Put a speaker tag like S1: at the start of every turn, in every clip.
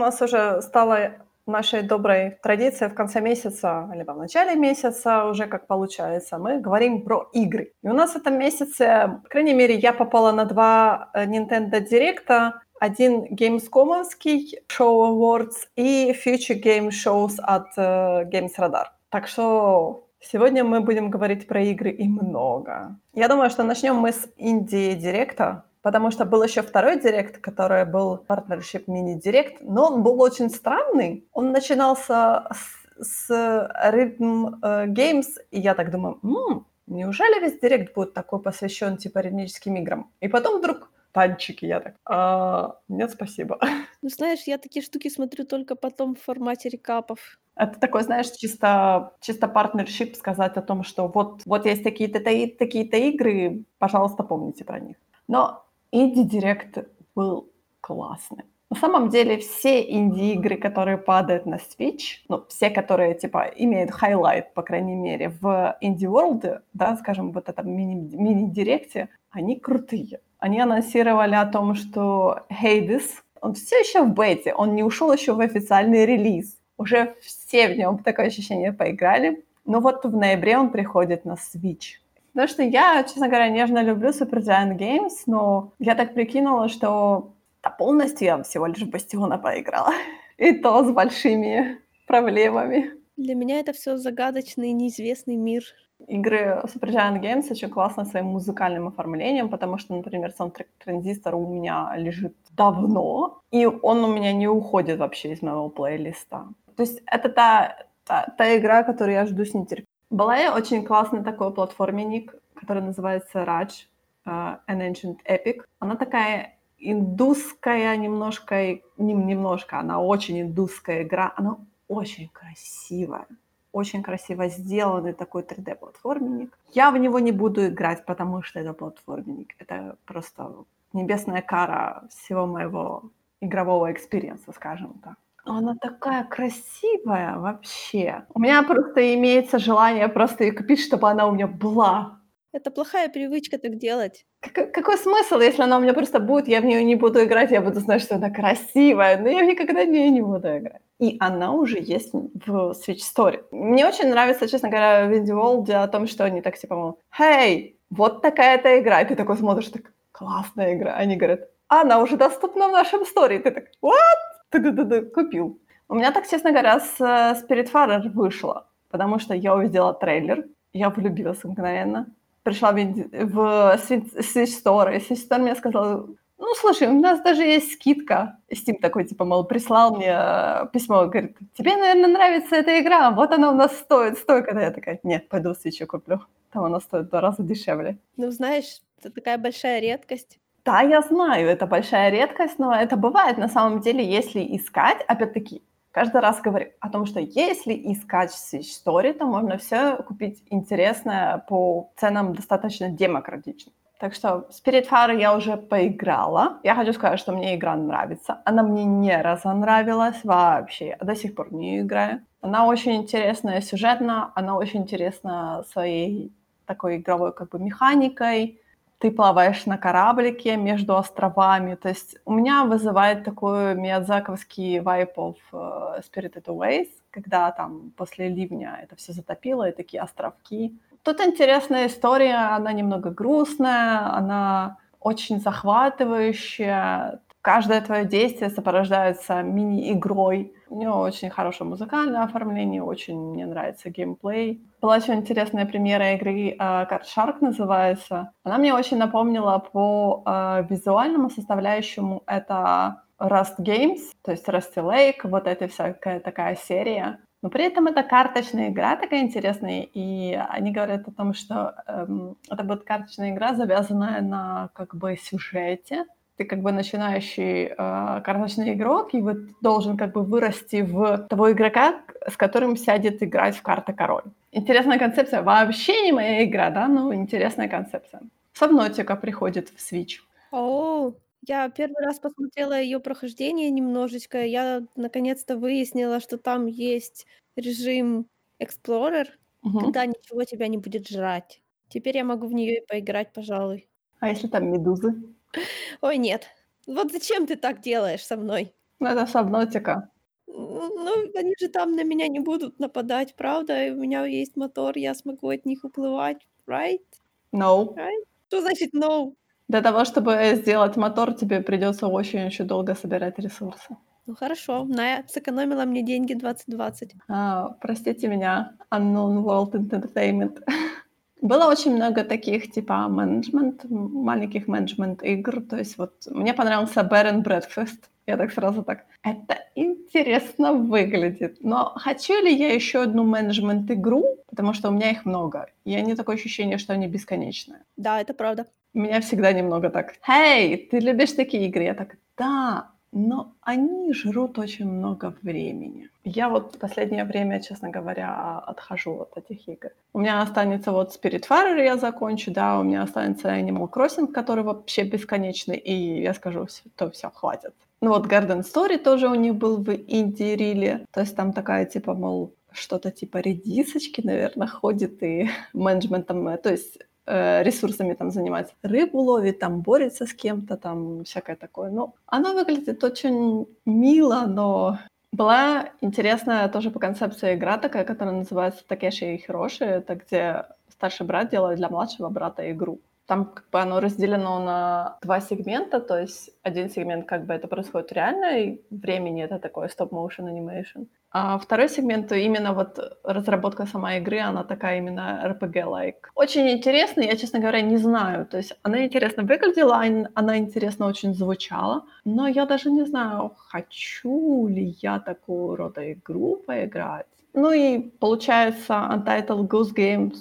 S1: нас уже стало нашей доброй традицией в конце месяца, либо в начале месяца, уже как получается, мы говорим про игры. И у нас в этом месяце, по крайней мере, я попала на два э, Nintendo Direct, один Gamescom-овский Show Awards и Future Game Shows от uh, Games Radar. Так что сегодня мы будем говорить про игры и много. Я думаю, что начнем мы с Indie Директа, Потому что был еще второй директ, который был партнершип мини-директ, но он был очень странный. Он начинался с, с Rhythm uh, Games, и я так думаю, м-м, неужели весь директ будет такой посвящен типа ритмическим играм? И потом вдруг танчики, я так, а, нет, спасибо.
S2: Ну, знаешь, я такие штуки смотрю только потом в формате рекапов.
S1: Это такой, знаешь, чисто, чисто партнершип сказать о том, что вот, вот есть такие-то такие-то игры, пожалуйста, помните про них. Но инди-директ был классный. На самом деле все инди-игры, которые падают на Switch, ну, все, которые, типа, имеют highlight, по крайней мере, в Indie World, да, скажем, вот этом мини- мини-директе, они крутые. Они анонсировали о том, что Hades, он все еще в бете, он не ушел еще в официальный релиз. Уже все в нем, такое ощущение, поиграли. Но вот в ноябре он приходит на Switch. Потому что я, честно говоря, нежно люблю Supergiant Games, но я так прикинула, что да, полностью я всего лишь в Бастиона поиграла. И то с большими проблемами.
S2: Для меня это все загадочный, неизвестный мир.
S1: Игры Super Giant Games очень классно своим музыкальным оформлением, потому что, например, саундтрек Транзистора у меня лежит давно, и он у меня не уходит вообще из моего плейлиста. То есть это та, та, та игра, которую я жду с нетерпением. Была я очень классный такой платформенник, который называется Raj, uh, An Ancient Epic. Она такая индусская немножко, не, немножко, она очень индусская игра, она очень красивая, очень красиво сделанный такой 3D-платформенник. Я в него не буду играть, потому что это платформенник. Это просто небесная кара всего моего игрового experience а, скажем так. Она такая красивая вообще. У меня просто имеется желание просто ее купить, чтобы она у меня была.
S2: Это плохая привычка так делать.
S1: Как, какой смысл, если она у меня просто будет, я в нее не буду играть, я буду знать, что она красивая, но я никогда в нее не буду играть. И она уже есть в Switch Story. Мне очень нравится, честно говоря, в Indie World о том, что они так типа, мол, «Хей, вот такая-то игра». И ты такой смотришь, так, классная игра. Они говорят, она уже доступна в нашем сторе. И ты так, what? Купил. У меня так, честно говоря, с Spiritfarer вышло, потому что я увидела трейлер, я влюбилась мгновенно. Пришла в, в Switch Store, и Switch Store мне сказал, ну, слушай, у нас даже есть скидка. Steam такой, типа, мол, прислал мне э, письмо, говорит, тебе, наверное, нравится эта игра, вот она у нас стоит столько. Я такая, нет, пойду Switch куплю. Там она стоит в два раза дешевле.
S2: Ну, знаешь, это такая большая редкость.
S1: Да, я знаю, это большая редкость, но это бывает на самом деле, если искать, опять-таки, каждый раз говорю о том, что если искать Story, то можно все купить интересное по ценам достаточно демократично. Так что Spiritfarer я уже поиграла. Я хочу сказать, что мне игра нравится. Она мне не разонравилась вообще. До сих пор не играю. Она очень интересная сюжетно, она очень интересна своей такой игровой как бы механикой ты плаваешь на кораблике между островами. То есть у меня вызывает такой миядзаковский вайп of uh, Spirited Away, когда там после ливня это все затопило, и такие островки. Тут интересная история, она немного грустная, она очень захватывающая. Каждое твое действие сопровождается мини-игрой. У него очень хорошее музыкальное оформление, очень мне нравится геймплей. Была еще интересная примера игры Card Shark называется. Она мне очень напомнила по uh, визуальному составляющему. Это Rust Games, то есть Rusty Lake, вот эта всякая такая серия. Но при этом это карточная игра такая интересная, и они говорят о том, что эм, это будет карточная игра, завязанная на как бы сюжете, ты как бы начинающий э, карточный игрок, и вот должен как бы вырасти в того игрока, с которым сядет играть в карты король. Интересная концепция. Вообще не моя игра, да, но интересная концепция. Сабнотика приходит в Switch.
S2: О, я первый раз посмотрела ее прохождение немножечко. Я наконец-то выяснила, что там есть режим Explorer, угу. когда ничего тебя не будет жрать. Теперь я могу в нее и поиграть, пожалуй.
S1: А если там медузы?
S2: Ой, нет. Вот зачем ты так делаешь со мной?
S1: Ну, это сабнотика.
S2: Ну, они же там на меня не будут нападать, правда? И у меня есть мотор, я смогу от них уплывать, right?
S1: No.
S2: Right? Что значит no?
S1: Для того, чтобы сделать мотор, тебе придется очень еще долго собирать ресурсы.
S2: Ну хорошо, Ная сэкономила мне деньги 2020.
S1: А, простите меня, Unknown World Entertainment. Было очень много таких, типа, менеджмент, маленьких менеджмент игр. То есть вот мне понравился Bear and Breakfast. Я так сразу так, это интересно выглядит. Но хочу ли я еще одну менеджмент-игру? Потому что у меня их много. И не такое ощущение, что они бесконечные.
S2: Да, это правда.
S1: У меня всегда немного так, «Хей, ты любишь такие игры?» Я так, «Да, но они жрут очень много времени. Я вот в последнее время, честно говоря, отхожу от этих игр. У меня останется вот Spiritfarer я закончу, да, у меня останется Animal Crossing, который вообще бесконечный, и я скажу, то все, хватит. Ну вот Garden Story тоже у них был в инди-риле, то есть там такая типа, мол, что-то типа редисочки, наверное, ходит и менеджментом, э, то есть ресурсами там занимается. Рыбу ловит, там борется с кем-то, там всякое такое. Ну, оно выглядит очень мило, но была интересная тоже по концепции игра такая, которая называется Такеши и Хироши. Это где старший брат делает для младшего брата игру. Там как бы оно разделено на два сегмента, то есть один сегмент как бы это происходит реально, и времени это такое стоп-моушен анимейшн. А второй сегмент, именно вот разработка самой игры, она такая именно RPG-like. Очень интересно, я, честно говоря, не знаю. То есть она интересно выглядела, она интересно очень звучала, но я даже не знаю, хочу ли я такую рода игру поиграть. Ну и получается Untitled Goose Games.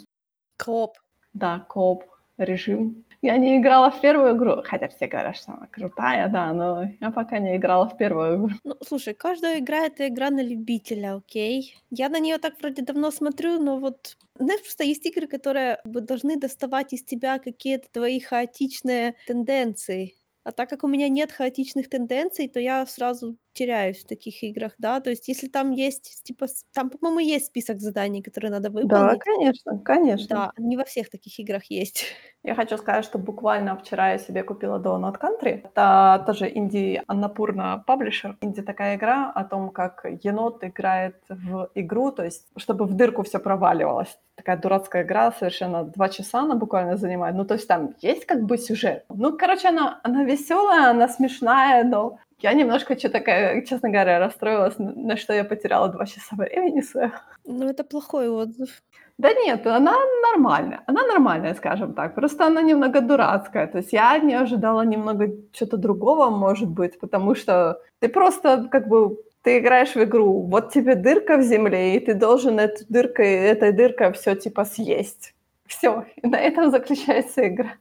S2: Коп.
S1: Да, коп режим. Я не играла в первую игру, хотя все говорят, что она крутая, да, но я пока не играла в первую игру.
S2: Ну, слушай, каждая игра — это игра на любителя, окей? Я на нее так вроде давно смотрю, но вот... Знаешь, просто есть игры, которые должны доставать из тебя какие-то твои хаотичные тенденции. А так как у меня нет хаотичных тенденций, то я сразу теряюсь в таких играх, да. То есть если там есть, типа, там, по-моему, есть список заданий, которые надо выполнить.
S1: Да, конечно, конечно.
S2: Да, не во всех таких играх есть.
S1: Я хочу сказать, что буквально вчера я себе купила Donut Country. Это тоже инди Аннапурна паблишер. Инди такая игра о том, как енот играет в игру, то есть чтобы в дырку все проваливалось. Такая дурацкая игра, совершенно два часа она буквально занимает. Ну, то есть там есть как бы сюжет. Ну, короче, она, она веселая, она смешная, но я немножко, что такая, честно говоря, расстроилась, на что я потеряла два часа времени своего.
S2: Ну, это плохой отзыв.
S1: Да нет, она нормальная. Она нормальная, скажем так. Просто она немного дурацкая. То есть я не ожидала немного что-то другого, может быть, потому что ты просто как бы ты играешь в игру, вот тебе дырка в земле, и ты должен эту дыркой, этой дыркой все типа съесть. Все, и на этом заключается игра.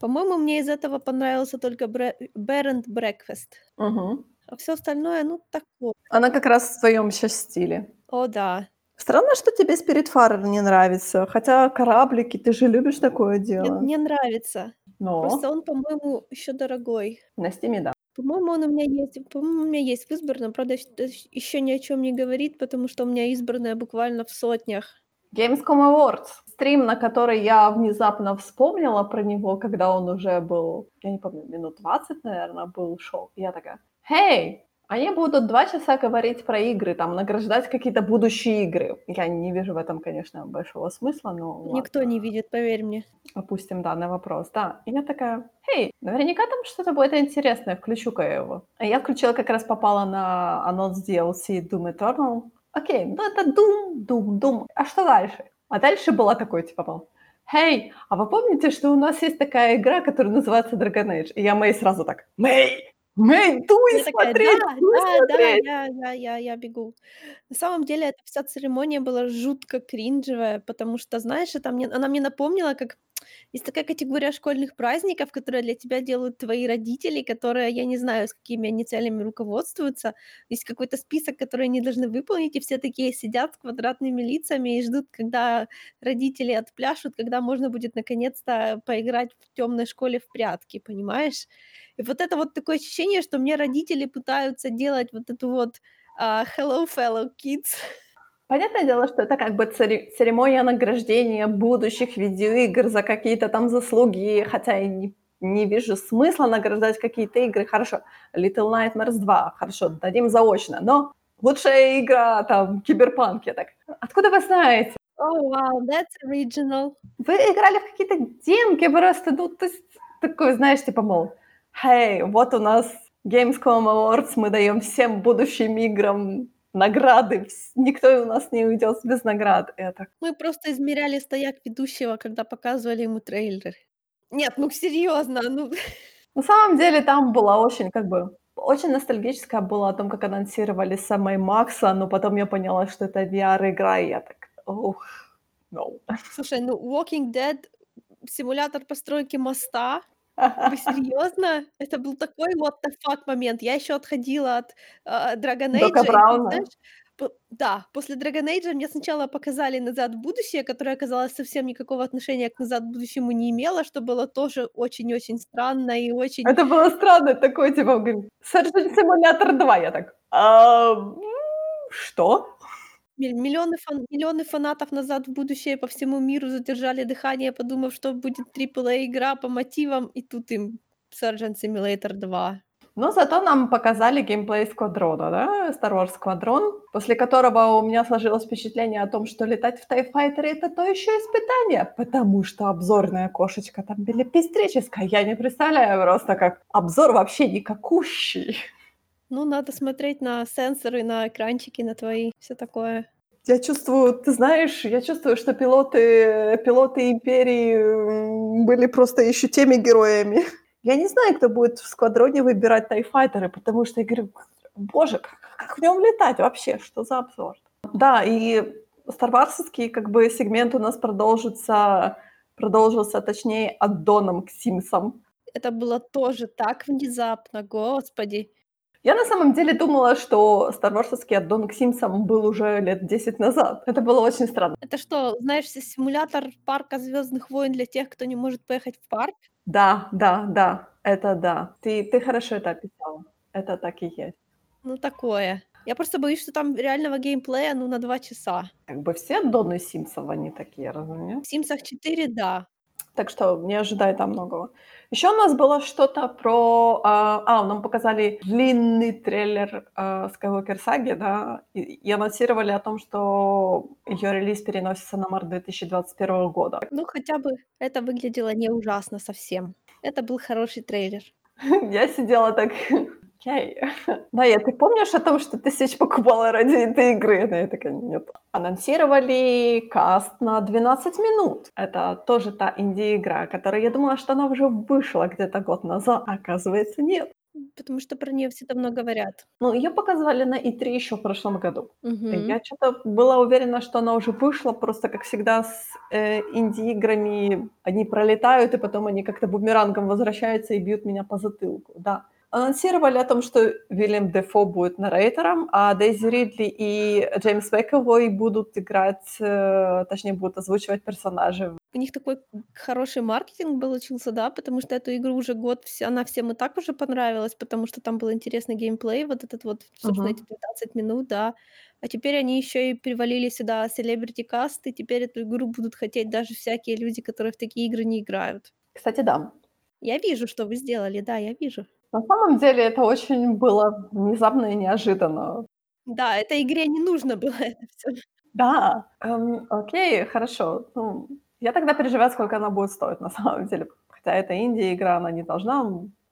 S2: По-моему, мне из этого понравился только Bear and Breakfast.
S1: Угу.
S2: А все остальное, ну, такое.
S1: Она как раз в своем сейчас стиле.
S2: О, да.
S1: Странно, что тебе Spiritfarer не нравится. Хотя кораблики, ты же любишь такое дело.
S2: Нет, мне нравится.
S1: Но...
S2: Просто он, по-моему, еще дорогой.
S1: На стиме, да.
S2: По-моему, он у меня есть. По-моему, у меня есть в избранном. Правда, еще ни о чем не говорит, потому что у меня избранная буквально в сотнях.
S1: Gamescom Awards. Стрим, на который я внезапно вспомнила про него, когда он уже был, я не помню, минут 20, наверное, был шоу. И я такая, «Хей, они будут два часа говорить про игры, там, награждать какие-то будущие игры. Я не вижу в этом, конечно, большого смысла, но...
S2: Никто
S1: ладно.
S2: не видит, поверь мне.
S1: Опустим данный вопрос, да. И я такая, эй, наверняка там что-то будет интересное, включу-ка я его. А я включила, как раз попала на анонс DLC Doom Eternal. Окей, ну это Doom, Doom, Doom. А что дальше? А дальше была такой, типа, мол, Хей, а вы помните, что у нас есть такая игра, которая называется Dragon Age? И я Мэй сразу так, Мэй, Мэй, дуй смотреть,
S2: да,
S1: дуй
S2: да,
S1: смотреть.
S2: да, я, я, я бегу. На самом деле, эта вся церемония была жутко кринжевая, потому что, знаешь, это мне, она мне напомнила, как есть такая категория школьных праздников, которые для тебя делают твои родители, которые, я не знаю, с какими они целями руководствуются. Есть какой-то список, который они должны выполнить, и все такие сидят с квадратными лицами и ждут, когда родители отпляшут, когда можно будет наконец-то поиграть в темной школе в прятки, понимаешь? И вот это вот такое ощущение, что мне родители пытаются делать вот эту вот uh, hello fellow kids.
S1: Понятное дело, что это как бы церемония награждения будущих видеоигр за какие-то там заслуги, хотя и не не вижу смысла награждать какие-то игры. Хорошо, Little Nightmares 2, хорошо, дадим заочно, но лучшая игра, там, Киберпанк, я так, откуда вы знаете?
S2: Oh, wow, that's original.
S1: Вы играли в какие-то демки просто, ну, то есть, такой, знаешь, типа, мол, hey, вот у нас Gamescom Awards, мы даем всем будущим играм награды, никто у нас не уйдет без наград. Это.
S2: Мы просто измеряли стояк ведущего, когда показывали ему трейлер. Нет, ну серьезно, ну...
S1: На самом деле там была очень, как бы, очень ностальгическая была о том, как анонсировали самой Макса, но потом я поняла, что это VR-игра, и я так, ух, no.
S2: Слушай, ну Walking Dead, симулятор постройки моста, вы серьезно? Это был такой what the fuck момент. Я еще отходила от э, Dragon Age.
S1: Дока Брауна.
S2: Знаешь, да, после Dragon Age мне сначала показали «Назад в будущее», которое оказалось совсем никакого отношения к «Назад в будущему» не имело, что было тоже очень-очень странно и очень...
S1: Это было странно, такой, типа, Surgeon Simulator 2, я так, а,
S2: Миллионы, фан... Миллионы фанатов «Назад в будущее» по всему миру задержали дыхание, подумав, что будет AAA-игра по мотивам, и тут им Surgeon Simulator 2.
S1: Но зато нам показали геймплей Сквадрона, да, Star Wars Squadron, после которого у меня сложилось впечатление о том, что летать в Fighter это то еще испытание, потому что обзорная кошечка там белепестрическая. Я не представляю просто, как обзор вообще никакущий.
S2: Ну, надо смотреть на сенсоры, на экранчики, на твои, все такое.
S1: Я чувствую, ты знаешь, я чувствую, что пилоты, пилоты Империи были просто еще теми героями. Я не знаю, кто будет в сквадроне выбирать тайфайтеры, потому что я говорю, боже, как, как в нем летать вообще? Что за обзор? Да, и старварсовский как бы сегмент у нас продолжится, продолжился, точнее, аддоном к Симсам.
S2: Это было тоже так внезапно, господи.
S1: Я на самом деле думала, что старварсовский аддон к Симсам был уже лет 10 назад. Это было очень странно.
S2: Это что, знаешь, симулятор парка Звездных войн для тех, кто не может поехать в парк?
S1: Да, да, да, это да. Ты, ты хорошо это описала. Это так и есть.
S2: Ну, такое. Я просто боюсь, что там реального геймплея, ну, на два часа.
S1: Как бы все Доны Симсов, они такие, разумеешь?
S2: В Симсах 4, да.
S1: Так что не ожидай там многого. Еще у нас было что-то про... А, а нам показали длинный трейлер а, Skywalker Saga, да, и, и анонсировали о том, что ее релиз переносится на март 2021 года.
S2: Ну, хотя бы это выглядело не ужасно совсем. Это был хороший трейлер.
S1: Я сидела так, окей. Майя, ты помнишь о том, что ты Switch покупала ради этой игры? Она я такая, нет. Анонсировали каст на 12 минут. Это тоже та инди-игра, которая я думала, что она уже вышла где-то год назад, а оказывается нет.
S2: Потому что про нее все давно говорят.
S1: Ну, ее показывали на И3 еще в прошлом году.
S2: Угу.
S1: Я что-то была уверена, что она уже вышла, просто как всегда с э, инди-играми они пролетают, и потом они как-то бумерангом возвращаются и бьют меня по затылку. Да, анонсировали о том, что Вильям Дефо будет нарейтором, а Дейзи Ридли и Джеймс Мэковой будут играть, э, точнее, будут озвучивать персонажей.
S2: У них такой хороший маркетинг получился, да, потому что эту игру уже год, она всем и так уже понравилась, потому что там был интересный геймплей, вот этот вот, собственно, uh-huh. эти 15 минут, да. А теперь они еще и привалили сюда селебрити каст, и теперь эту игру будут хотеть даже всякие люди, которые в такие игры не играют.
S1: Кстати, да.
S2: Я вижу, что вы сделали, да, я вижу.
S1: На самом деле это очень было внезапно и неожиданно.
S2: Да, этой игре не нужно было это все.
S1: Да, эм, окей, хорошо. Ну, я тогда переживаю, сколько она будет стоить на самом деле. Хотя это инди-игра, она не должна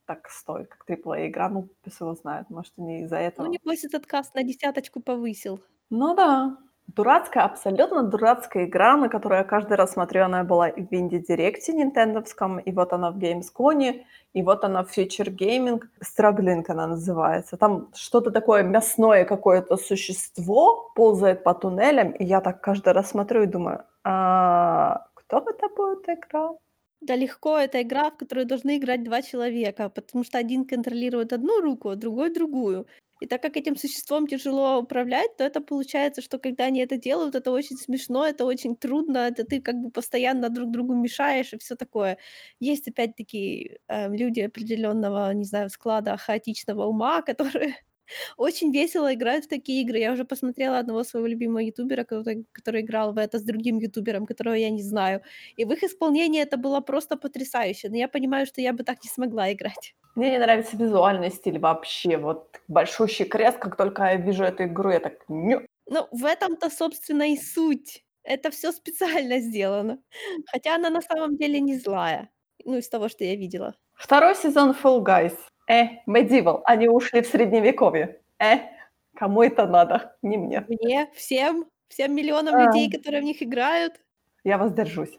S1: так стоить, как AAA игра. Ну, пусть его знает, может, не из-за этого.
S2: Ну, небось, этот каст на десяточку повысил.
S1: Ну да, Дурацкая, абсолютно дурацкая игра, на которую я каждый раз смотрю. Она была в Direct нинтендовском, и вот она в Gamescom, и вот она в Future Gaming. Struggling она называется. Там что-то такое мясное какое-то существо ползает по туннелям, и я так каждый раз смотрю и думаю, а кто это будет играть?
S2: Да легко, это игра, в которую должны играть два человека, потому что один контролирует одну руку, а другой другую. И так как этим существом тяжело управлять, то это получается, что когда они это делают, это очень смешно, это очень трудно, это ты как бы постоянно друг другу мешаешь и все такое. Есть опять-таки э, люди определенного, не знаю, склада хаотичного ума, которые Очень весело играть в такие игры. Я уже посмотрела одного своего любимого ютубера, который, который играл в это с другим ютубером, которого я не знаю. И в их исполнении это было просто потрясающе. Но я понимаю, что я бы так не смогла играть.
S1: Мне не нравится визуальный стиль вообще. Вот большущий крест, как только я вижу эту игру, я так...
S2: Ну, в этом-то, собственно, и суть. Это все специально сделано. Хотя она на самом деле не злая. Ну, из того, что я видела.
S1: Второй сезон Fall Guys. Э, Medieval. Они ушли в средневековье. Э, кому это надо? Не мне.
S2: Мне, всем, всем миллионам а... людей, которые в них играют.
S1: Я воздержусь.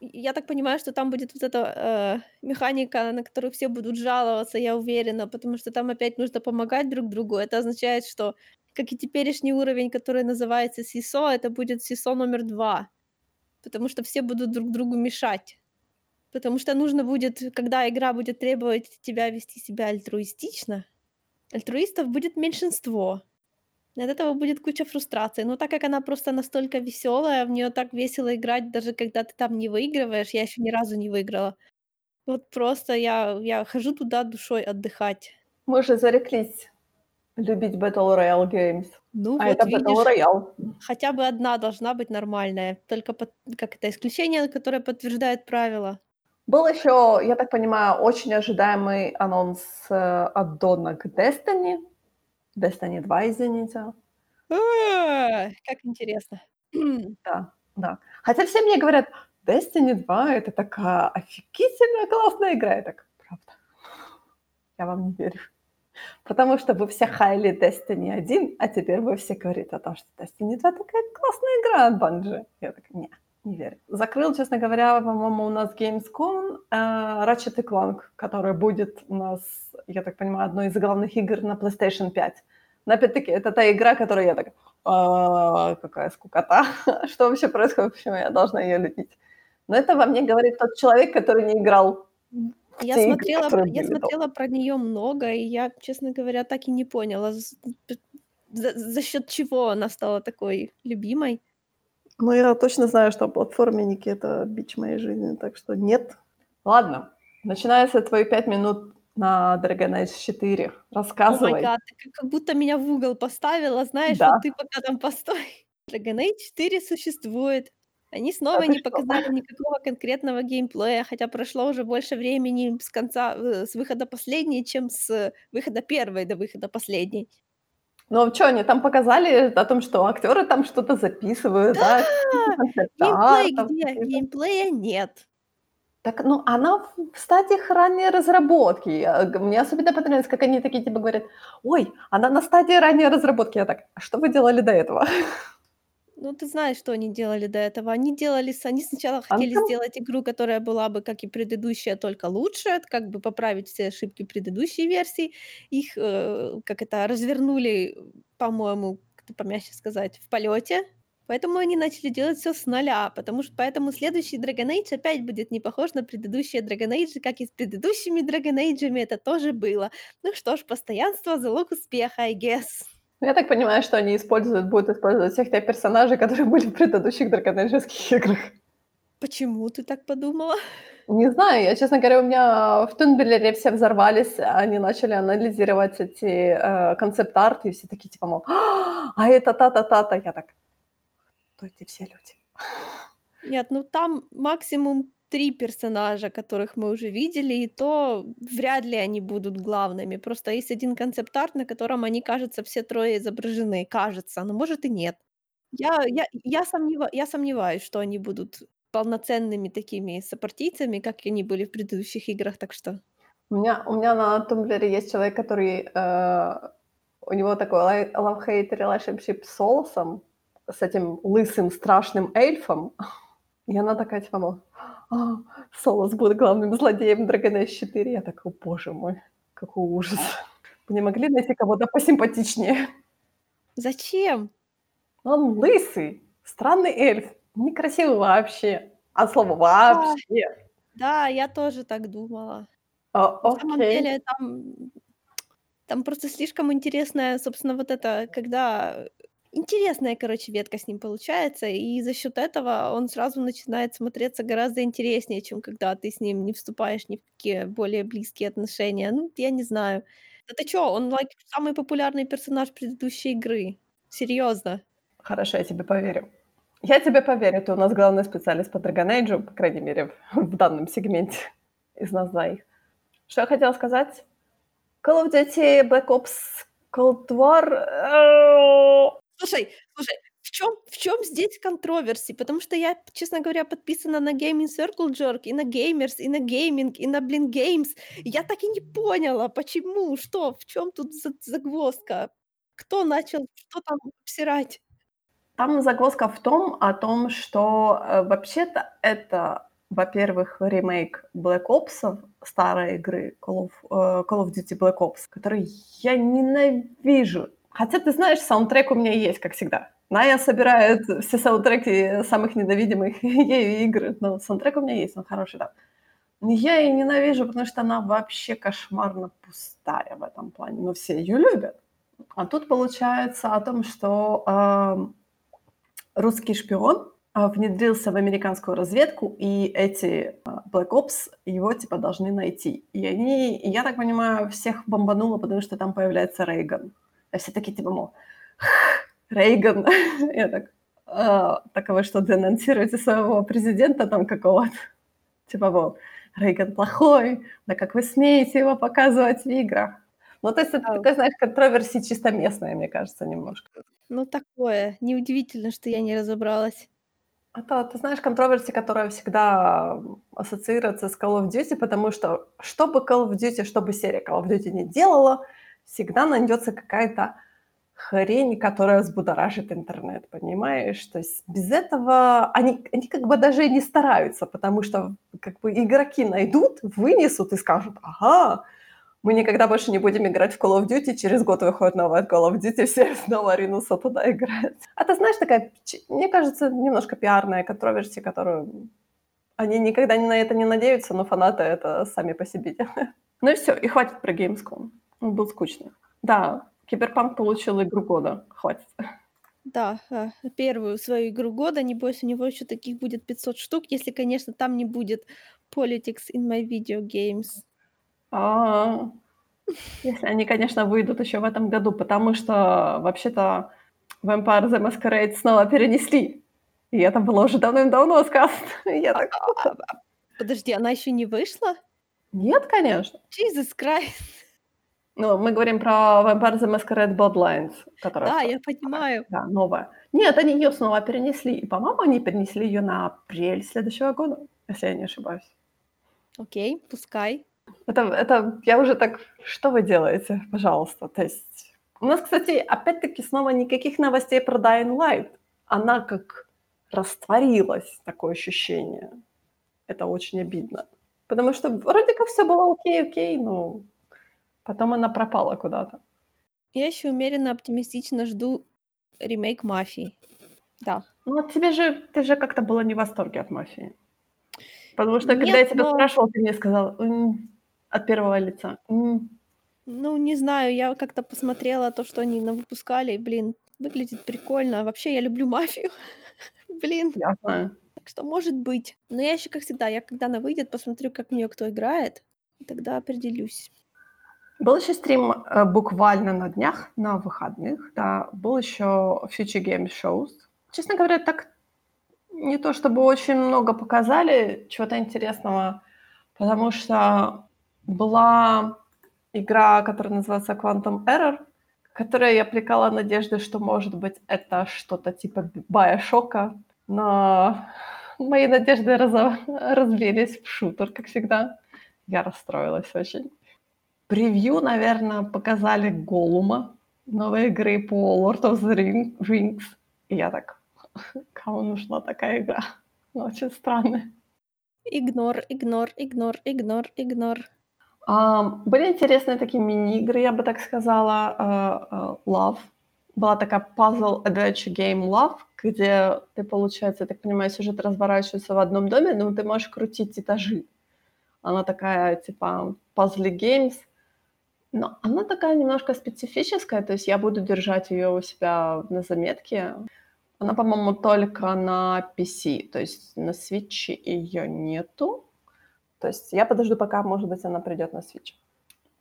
S2: Я так понимаю, что там будет вот эта э, механика, на которую все будут жаловаться, я уверена, потому что там опять нужно помогать друг другу. Это означает, что, как и теперешний уровень, который называется СИСО, это будет СИСО номер два, потому что все будут друг другу мешать. Потому что нужно будет, когда игра будет требовать тебя вести себя альтруистично, альтруистов будет меньшинство. От этого будет куча фрустрации. Но так как она просто настолько веселая, в нее так весело играть, даже когда ты там не выигрываешь, я еще ни разу не выиграла. Вот просто я, я хожу туда душой отдыхать.
S1: Мы же зареклись любить Battle Royale Games. Ну, а вот это видишь, Battle Royale.
S2: Хотя бы одна должна быть нормальная. Только под, как это исключение, которое подтверждает правила.
S1: Был еще, я так понимаю, очень ожидаемый анонс э, от Дона к Destiny. Destiny 2, извините.
S2: А, как интересно.
S1: Да, да. Хотя все мне говорят, Destiny 2 это такая офигительная классная игра. Я так, правда. Я вам не верю. Потому что вы все хайли Destiny 1, а теперь вы все говорите о том, что Destiny 2 такая классная игра от Bungie. Я так, нет не верю. Закрыл, честно говоря, по-моему, у нас Gamescom э, Ratchet Clank, который будет у нас, я так понимаю, одной из главных игр на PlayStation 5. Но опять-таки, это та игра, которую я так, «А, какая скукота, что вообще происходит, почему я должна ее любить. Но это во мне говорит тот человек, который не играл
S2: я смотрела, игры, я смотрела про нее много, и я, честно говоря, так и не поняла, за, за счет чего она стала такой любимой.
S1: Ну, я точно знаю, что платформенники — это бич моей жизни, так что нет. Ладно, начинается твои пять минут на Dragon Age 4. Рассказывай.
S2: Oh ты как будто меня в угол поставила, знаешь, да. вот ты пока там постой. Dragon Age 4 существует. Они снова а не показали никакого конкретного геймплея, хотя прошло уже больше времени с конца, э, с выхода последней, чем с выхода первой до выхода последней.
S1: Ну, а что, они там показали о том, что актеры там что-то записывают, да?
S2: Геймплей где? Геймплея нет.
S1: Так, ну, она в стадиях ранней разработки. Мне особенно понравилось, как они такие типа говорят, ой, она на стадии ранней разработки. Я так, а что вы делали до этого?
S2: Ну, ты знаешь, что они делали до этого. Они делали, они сначала хотели Антон? сделать игру, которая была бы, как и предыдущая, только лучше, как бы поправить все ошибки предыдущей версии. Их, э, как это, развернули, по-моему, как помягче сказать, в полете. Поэтому они начали делать все с нуля, потому что поэтому следующий Dragon Age опять будет не похож на предыдущие Dragon Age, как и с предыдущими Dragon Age это тоже было. Ну что ж, постоянство залог успеха, I guess.
S1: Ну, я так понимаю, что они используют, будут использовать всех тех персонажей, которые были в предыдущих драконежеских играх.
S2: Почему ты так подумала?
S1: Не знаю, я, честно говоря, у меня в Тунбелере все взорвались, они начали анализировать эти э, концепт-арты, и все такие, типа, мол, а это та-та-та-та. Я так, кто эти все люди?
S2: Нет, ну там максимум три персонажа, которых мы уже видели, и то вряд ли они будут главными. Просто есть один концепт-арт, на котором они, кажется, все трое изображены. Кажется, но может и нет. Я, я, я, сомнева, я сомневаюсь, что они будут полноценными такими сопартийцами, как они были в предыдущих играх, так что...
S1: У меня, у меня на Тумблере есть человек, который... Э, у него такой love-hate relationship с Солосом, с этим лысым страшным эльфом. И она такая, типа, мол, а, Солос будет главным злодеем Dragon Age 4. Я такой, боже мой, какой ужас. Вы не могли найти кого-то посимпатичнее?
S2: Зачем?
S1: Он лысый, странный эльф, некрасивый вообще. А слово вообще.
S2: Да, я тоже так думала. А, На самом деле там, там просто слишком интересная, собственно, вот это, когда интересная, короче, ветка с ним получается, и за счет этого он сразу начинает смотреться гораздо интереснее, чем когда ты с ним не вступаешь ни в какие более близкие отношения. Ну, я не знаю. Да ты чё, он, like, самый популярный персонаж предыдущей игры. Серьезно.
S1: Хорошо, я тебе поверю. Я тебе поверю, ты у нас главный специалист по Dragon Age, по крайней мере, в данном сегменте из нас двоих. Что я хотела сказать? Call of Duty Black Ops Cold War...
S2: Слушай, слушай, в чем, в чем здесь контроверси? Потому что я, честно говоря, подписана на Gaming Circle Jerk, и на Gamers, и на Gaming, и на, блин, Games. Я так и не поняла, почему, что, в чем тут загвоздка? Кто начал, что там обсирать?
S1: Там загвоздка в том, о том, что э, вообще-то это, во-первых, ремейк Black Ops, старой игры Call of, э, Call of Duty Black Ops, который я ненавижу. Хотя, ты знаешь, саундтрек у меня есть, как всегда. Ная собирает все саундтреки самых ненавидимых ею игр, но саундтрек у меня есть, он хороший, да. Я ее ненавижу, потому что она вообще кошмарно пустая в этом плане. Но все ее любят. А тут получается о том, что э, русский шпион э, внедрился в американскую разведку, и эти э, Black Ops его типа должны найти. И они, я так понимаю, всех бомбануло, потому что там появляется Рейган. А все такие типа, мол, Рейган. Я так, а, так а вы что, денонсируете своего президента там какого-то? Типа, вот, Рейган плохой, да как вы смеете его показывать в играх? Ну, то есть это а. такая, знаешь, контроверсия чисто местная, мне кажется, немножко.
S2: Ну, такое. Неудивительно, что я не разобралась.
S1: Это, ты знаешь, контроверсия, которая всегда ассоциируется с Call of Duty, потому что что бы Call of Duty, что бы серия Call of Duty не делала, всегда найдется какая-то хрень, которая взбудоражит интернет, понимаешь? То есть без этого они, они как бы даже и не стараются, потому что как бы игроки найдут, вынесут и скажут, ага, мы никогда больше не будем играть в Call of Duty, через год выходит новая Call of Duty, все снова ринутся туда играть. А ты знаешь, такая, мне кажется, немножко пиарная контроверсия, которую они никогда на это не надеются, но фанаты это сами по себе делают. Ну и все, и хватит про Gamescom. Он был скучный. Да, Киберпанк получил игру года. Хватит.
S2: Да, а, первую свою игру года. Небось, у него еще таких будет 500 штук, если, конечно, там не будет Politics in my video games.
S1: А, если они, конечно, выйдут еще в этом году, потому что вообще-то Vampire the Masquerade снова перенесли. И это было уже давным-давно сказано. Я так...
S2: А, а, подожди, она еще не вышла?
S1: Нет, конечно.
S2: Jesus Christ.
S1: Ну, мы говорим про Vampire the Masquerade Bloodlines,
S2: которая... Да, я понимаю.
S1: Да, новая. Нет, они ее снова перенесли. И, по-моему, они перенесли ее на апрель следующего года, если я не ошибаюсь.
S2: Окей, пускай.
S1: Это, это я уже так... Что вы делаете, пожалуйста? То есть... У нас, кстати, опять-таки снова никаких новостей про Dying Light. Она как растворилась, такое ощущение. Это очень обидно. Потому что вроде как все было окей, окей, но Потом она пропала куда-то.
S2: Я еще умеренно оптимистично жду ремейк «Мафии». Да.
S1: Ну, вот тебе же, ты же как-то была не в восторге от «Мафии». Потому что, когда Нет, я тебя но... спрашивала, ты мне сказала м-м", от первого лица. М-м".
S2: Ну, не знаю, я как-то посмотрела то, что они выпускали, блин, выглядит прикольно. Вообще, я люблю «Мафию». блин.
S1: Я знаю.
S2: Так что, может быть. Но я еще, как всегда, я когда она выйдет, посмотрю, как в нее кто играет, и тогда определюсь.
S1: Был еще стрим э, буквально на днях, на выходных, да. Был еще Future Game Shows. Честно говоря, так не то чтобы очень много показали чего-то интересного, потому что была игра, которая называется Quantum Error, которая я аппликала надежды, что, может быть, это что-то типа Байошока, но мои надежды раз... разбились в шутер, как всегда. Я расстроилась очень превью, наверное, показали Голума новой игры по Lord of the Rings. И я так, кому нужна такая игра? Очень странная.
S2: Игнор, игнор, игнор, игнор, игнор.
S1: Um, были интересные такие мини-игры, я бы так сказала. Uh, uh, Love. Была такая puzzle adventure game Love, где ты, получается, я так понимаю, сюжет разворачивается в одном доме, но ты можешь крутить этажи. Она такая, типа, puzzle games — но она такая немножко специфическая, то есть я буду держать ее у себя на заметке. Она, по-моему, только на PC, то есть на Switch ее нету. То есть я подожду, пока, может быть, она придет на Switch.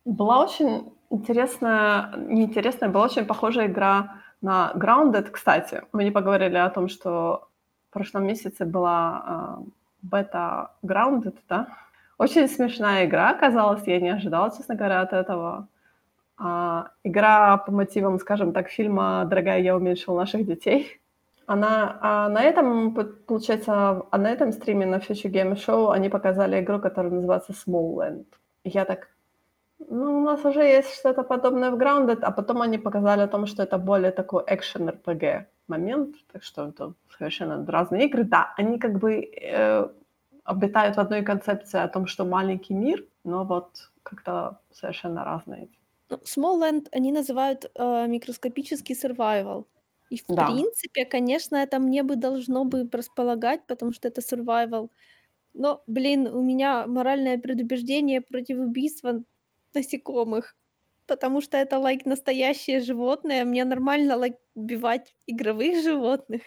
S1: Была очень интересная, неинтересная, была очень похожая игра на Grounded, кстати. Мы не поговорили о том, что в прошлом месяце была э, бета Grounded, да? Очень смешная игра оказалась, я не ожидала, честно говоря, от этого. А, игра по мотивам, скажем так, фильма «Дорогая, я уменьшил наших детей». Она, а на этом, получается, а на этом стриме на Future Game Show они показали игру, которая называется Smallland. я так, ну, у нас уже есть что-то подобное в Grounded, а потом они показали о том, что это более такой экшен RPG момент, так что это совершенно разные игры. Да, они как бы э, обитают в одной концепции о том, что маленький мир, но вот как-то совершенно разные.
S2: Ну, Smallland они называют э, микроскопический survival. И в
S1: Да.
S2: принципе, конечно, это мне бы должно бы располагать, потому что это survival. Но, блин, у меня моральное предубеждение против убийства насекомых, потому что это, лайк, настоящее животное. Мне нормально, лайк, убивать игровых животных.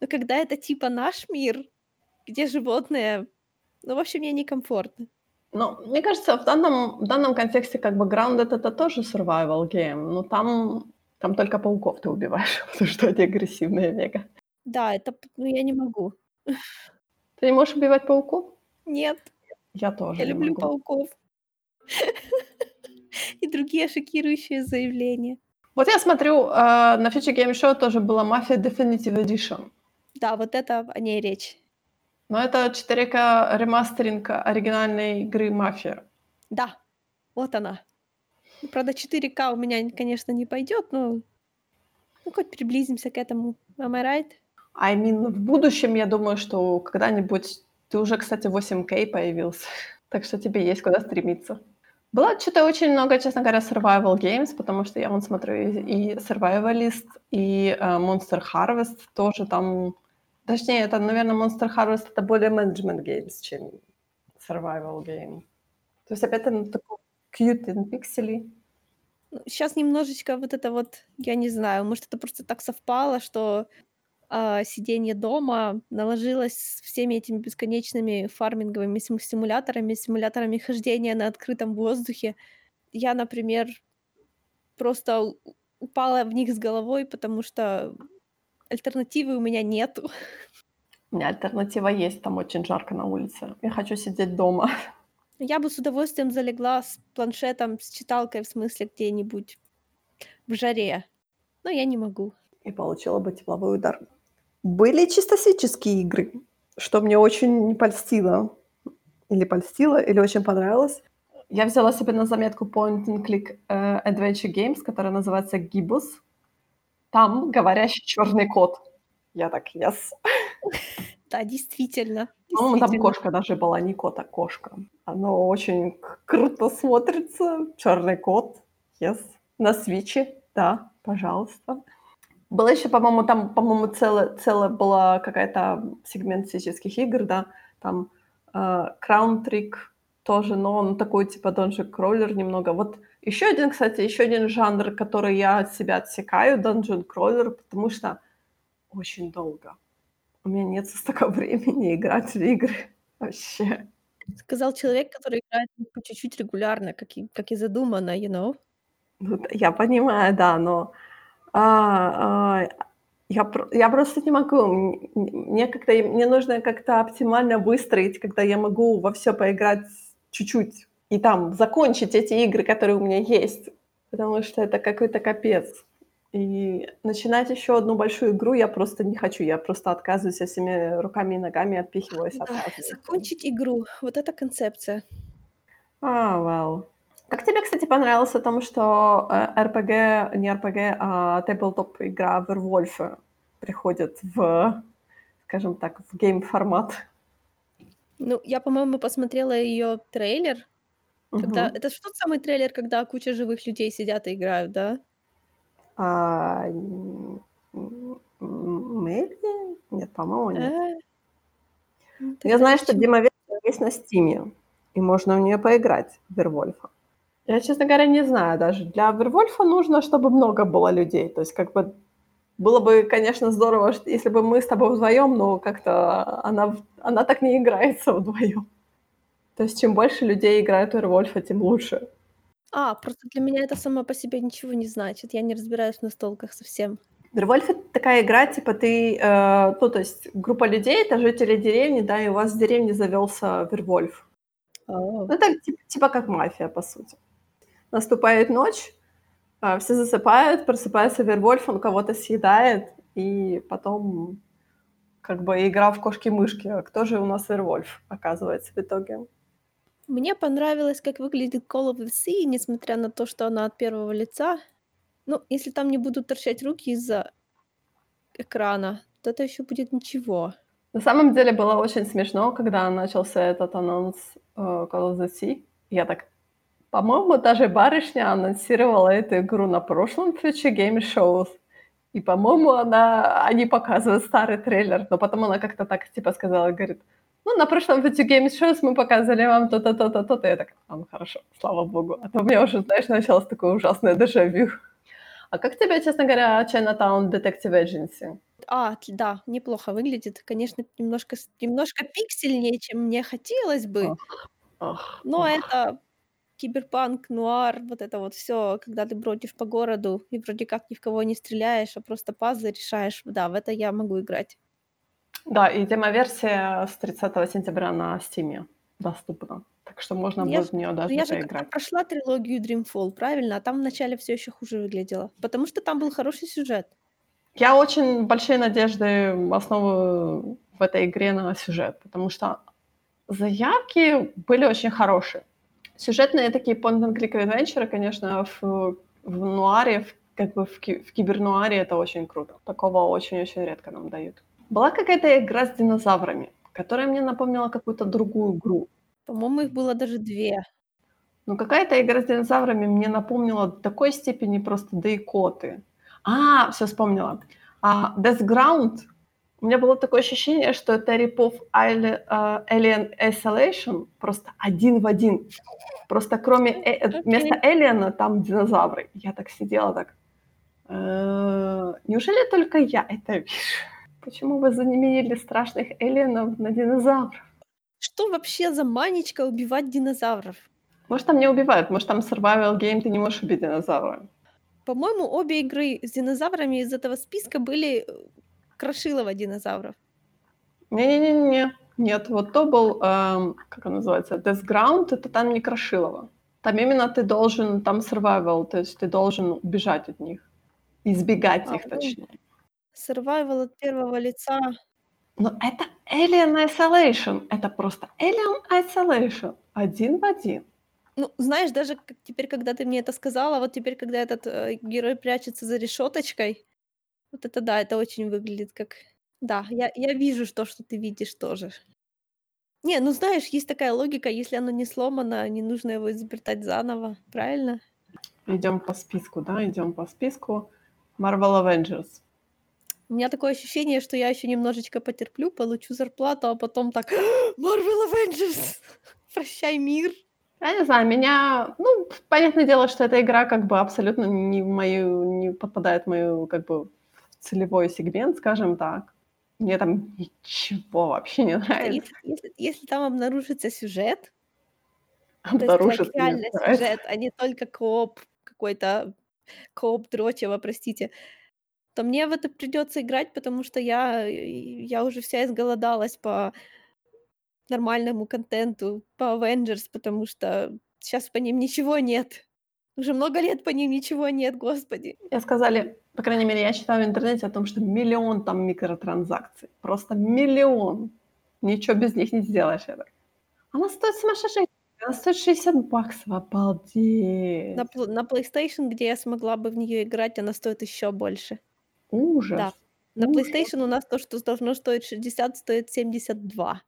S2: Но когда это типа наш мир, где животные, ну, в общем, мне некомфортно.
S1: Ну, мне кажется, в данном, в данном контексте как бы Grounded это тоже survival game, но там, там только пауков ты убиваешь, потому что они агрессивные мега.
S2: Да, это, ну, я не могу.
S1: Ты не можешь убивать пауков?
S2: Нет.
S1: Я тоже
S2: Я
S1: не
S2: люблю
S1: могу.
S2: пауков. И другие шокирующие заявления.
S1: Вот я смотрю, э, на Future Game Show тоже была Mafia Definitive Edition.
S2: Да, вот это о ней речь.
S1: Но это 4К ремастеринг оригинальной игры Мафия.
S2: Да, вот она. Ну, правда, 4К у меня, конечно, не пойдет, но ну, хоть приблизимся к этому. Am I right?
S1: I mean, в будущем, я думаю, что когда-нибудь... Ты уже, кстати, 8К появился, так что тебе есть куда стремиться. Было что-то очень много, честно говоря, survival games, потому что я вон смотрю и, Survivalist, и uh, Monster Harvest тоже там Точнее, это, наверное, Monster Harvest это более management games, чем survival game. То есть опять это такой cute in пиксели.
S2: Сейчас немножечко вот это вот, я не знаю, может, это просто так совпало, что э, сидение дома наложилось с всеми этими бесконечными фарминговыми симуляторами, симуляторами хождения на открытом воздухе. Я, например, просто упала в них с головой, потому что альтернативы у меня нету.
S1: У меня альтернатива есть, там очень жарко на улице. Я хочу сидеть дома.
S2: Я бы с удовольствием залегла с планшетом, с читалкой, в смысле, где-нибудь в жаре. Но я не могу.
S1: И получила бы тепловой удар. Были чистосические игры, что мне очень не польстило. Или польстило, или очень понравилось. Я взяла себе на заметку Point and Click uh, Adventure Games, которая называется Gibus. Там говорящий черный кот. Я так, yes.
S2: Да, действительно.
S1: По-моему, там кошка даже была, не кот, а кошка. Оно очень круто смотрится. Черный кот, yes. На свече, да, пожалуйста. Было еще, по-моему, там, по-моему, целая, целая была какая-то сегмент физических игр, да, там э, Crown Trick тоже, но он такой типа Dungeon Crawler немного. Вот еще один, кстати, еще один жанр, который я от себя отсекаю, Dungeon Crawler, потому что очень долго. У меня нет столько времени играть в игры вообще.
S2: Сказал человек, который играет по чуть-чуть регулярно, как и, как и задумано, you know?
S1: Ну, я понимаю, да, но а, а, я, я просто не могу. Мне как-то мне нужно как-то оптимально выстроить, когда я могу во все поиграть чуть-чуть и там закончить эти игры, которые у меня есть, потому что это какой-то капец. И начинать еще одну большую игру я просто не хочу. Я просто отказываюсь, всеми руками и ногами отпихиваюсь.
S2: Да, закончить игру. Вот эта концепция.
S1: А, well. Как тебе, кстати, понравилось о том, что RPG, не RPG, а таблтоп игра Werewolf приходит в, скажем так, в гейм-формат?
S2: Ну, я, по-моему, посмотрела ее трейлер. Когда...
S1: Угу.
S2: Это что тот самый трейлер, когда куча живых людей сидят и играют, да?
S1: А, maybe? Нет, по-моему, нет.
S2: Э, ну,
S1: Я знаю, что
S2: почему?
S1: демоверсия есть на Стиме, и можно в нее поиграть, Вервольфа. Я, честно говоря, не знаю даже. Для Вервольфа нужно, чтобы много было людей. То есть, как бы, было бы, конечно, здорово, если бы мы с тобой вдвоем, но как-то она, она так не играется вдвоем. То есть, чем больше людей играют в Вервольфа, тем лучше.
S2: А, просто для меня это само по себе ничего не значит. Я не разбираюсь в настолках совсем.
S1: Werewolf- это такая игра, типа ты, э, ну, то есть группа людей, это жители деревни, да, и у вас в деревне завелся Вервольф.
S2: О.
S1: Ну, так типа, типа как мафия, по сути. Наступает ночь, а, все засыпают, просыпается Вервольф, он кого-то съедает, и потом как бы игра в кошки-мышки. А кто же у нас Вервольф, оказывается, в итоге?
S2: Мне понравилось, как выглядит Call of the Sea, несмотря на то, что она от первого лица. Ну, если там не будут торчать руки из-за экрана, то это еще будет ничего.
S1: На самом деле было очень смешно, когда начался этот анонс э, Call of the Sea. Я так, по-моему, даже барышня анонсировала эту игру на прошлом Future Game Shows. И, по-моему, она, они показывают старый трейлер, но потом она как-то так, типа, сказала, говорит, ну, на прошлом Future Game Shows мы показывали вам то-то, то-то, то-то. Я так, а, ну, хорошо, слава богу. А то у меня уже, знаешь, началось такое ужасное дежавю. А как тебе, честно говоря, Chinatown Detective Agency?
S2: А, да, неплохо выглядит. Конечно, немножко, немножко пиксельнее, чем мне хотелось бы.
S1: Ах, ах,
S2: но
S1: ах.
S2: это киберпанк, нуар, вот это вот все, когда ты бродишь по городу и вроде как ни в кого не стреляешь, а просто пазлы решаешь. Да, в это я могу играть.
S1: Да, и демо-версия с 30 сентября на Steam доступна. Так что можно
S2: Я
S1: будет в нее даже
S2: я же
S1: поиграть.
S2: прошла трилогию Dreamfall, правильно? А там вначале все еще хуже выглядело. Потому что там был хороший сюжет.
S1: Я очень большие надежды основываю в этой игре на сюжет, потому что заявки были очень хорошие. Сюжетные такие point-and-click adventure, конечно, в, в нуаре, в, как бы в, ки- в кибернуаре это очень круто. Такого очень-очень редко нам дают. Была какая-то игра с динозаврами, которая мне напомнила какую-то другую игру.
S2: По-моему, их было даже две.
S1: Ну, какая-то игра с динозаврами мне напомнила до такой степени просто дейкоты. А, все вспомнила. А, Death Ground. У меня было такое ощущение, что это рипов а, Alien Isolation просто один в один. Просто кроме э- э, вместо Alien там динозавры. Я так сидела так. «Э, Неужели только я это вижу? Почему вы заменили страшных эллинов на динозавров?
S2: Что вообще за манечка убивать динозавров?
S1: Может, там не убивают, может, там survival game, ты не можешь убить динозавра.
S2: По-моему, обе игры с динозаврами из этого списка были э, крошилово динозавров.
S1: Не-не-не-не, нет, вот то был, эм, как он называется, Death Ground, это там не Крошилово. Там именно ты должен, там survival, то есть ты должен убежать от них, избегать
S2: А,
S1: их,
S2: ну,
S1: точнее.
S2: Survival от первого лица.
S1: Но это Alien Isolation, это просто Alien Isolation, один в один.
S2: Ну, знаешь, даже теперь, когда ты мне это сказала, вот теперь, когда этот э, герой прячется за решеточкой, вот это да, это очень выглядит как... Да, я, я вижу то, что ты видишь тоже. Не, ну знаешь, есть такая логика, если оно не сломано, не нужно его изобретать заново, правильно?
S1: Идем по списку, да, идем по списку. Marvel Avengers.
S2: У меня такое ощущение, что я еще немножечко потерплю, получу зарплату, а потом так Marvel Avengers! Прощай, мир!
S1: Я не знаю, меня, ну, понятное дело, что эта игра как бы абсолютно не в мою, не попадает в мою, как бы, целевой сегмент, скажем так. Мне там ничего вообще не
S2: Просто
S1: нравится.
S2: Если, если, если там обнаружится сюжет, то есть реально сюжет, а не только кооп какой-то, кооп дрочево, простите, то мне в это придется играть, потому что я, я уже вся изголодалась по нормальному контенту, по Avengers, потому что сейчас по ним ничего нет. Уже много лет по ним ничего нет, господи.
S1: Мне сказали, по крайней мере, я читала в интернете о том, что миллион там микротранзакций. Просто миллион. Ничего без них не сделаешь. Я так. Она стоит сумасшедших. Она стоит 60 баксов. Обалдеть.
S2: На, на PlayStation, где я смогла бы в нее играть, она стоит еще больше.
S1: Ужас.
S2: Да. На
S1: Ужас.
S2: PlayStation у нас то, что должно стоить 60, стоит 72.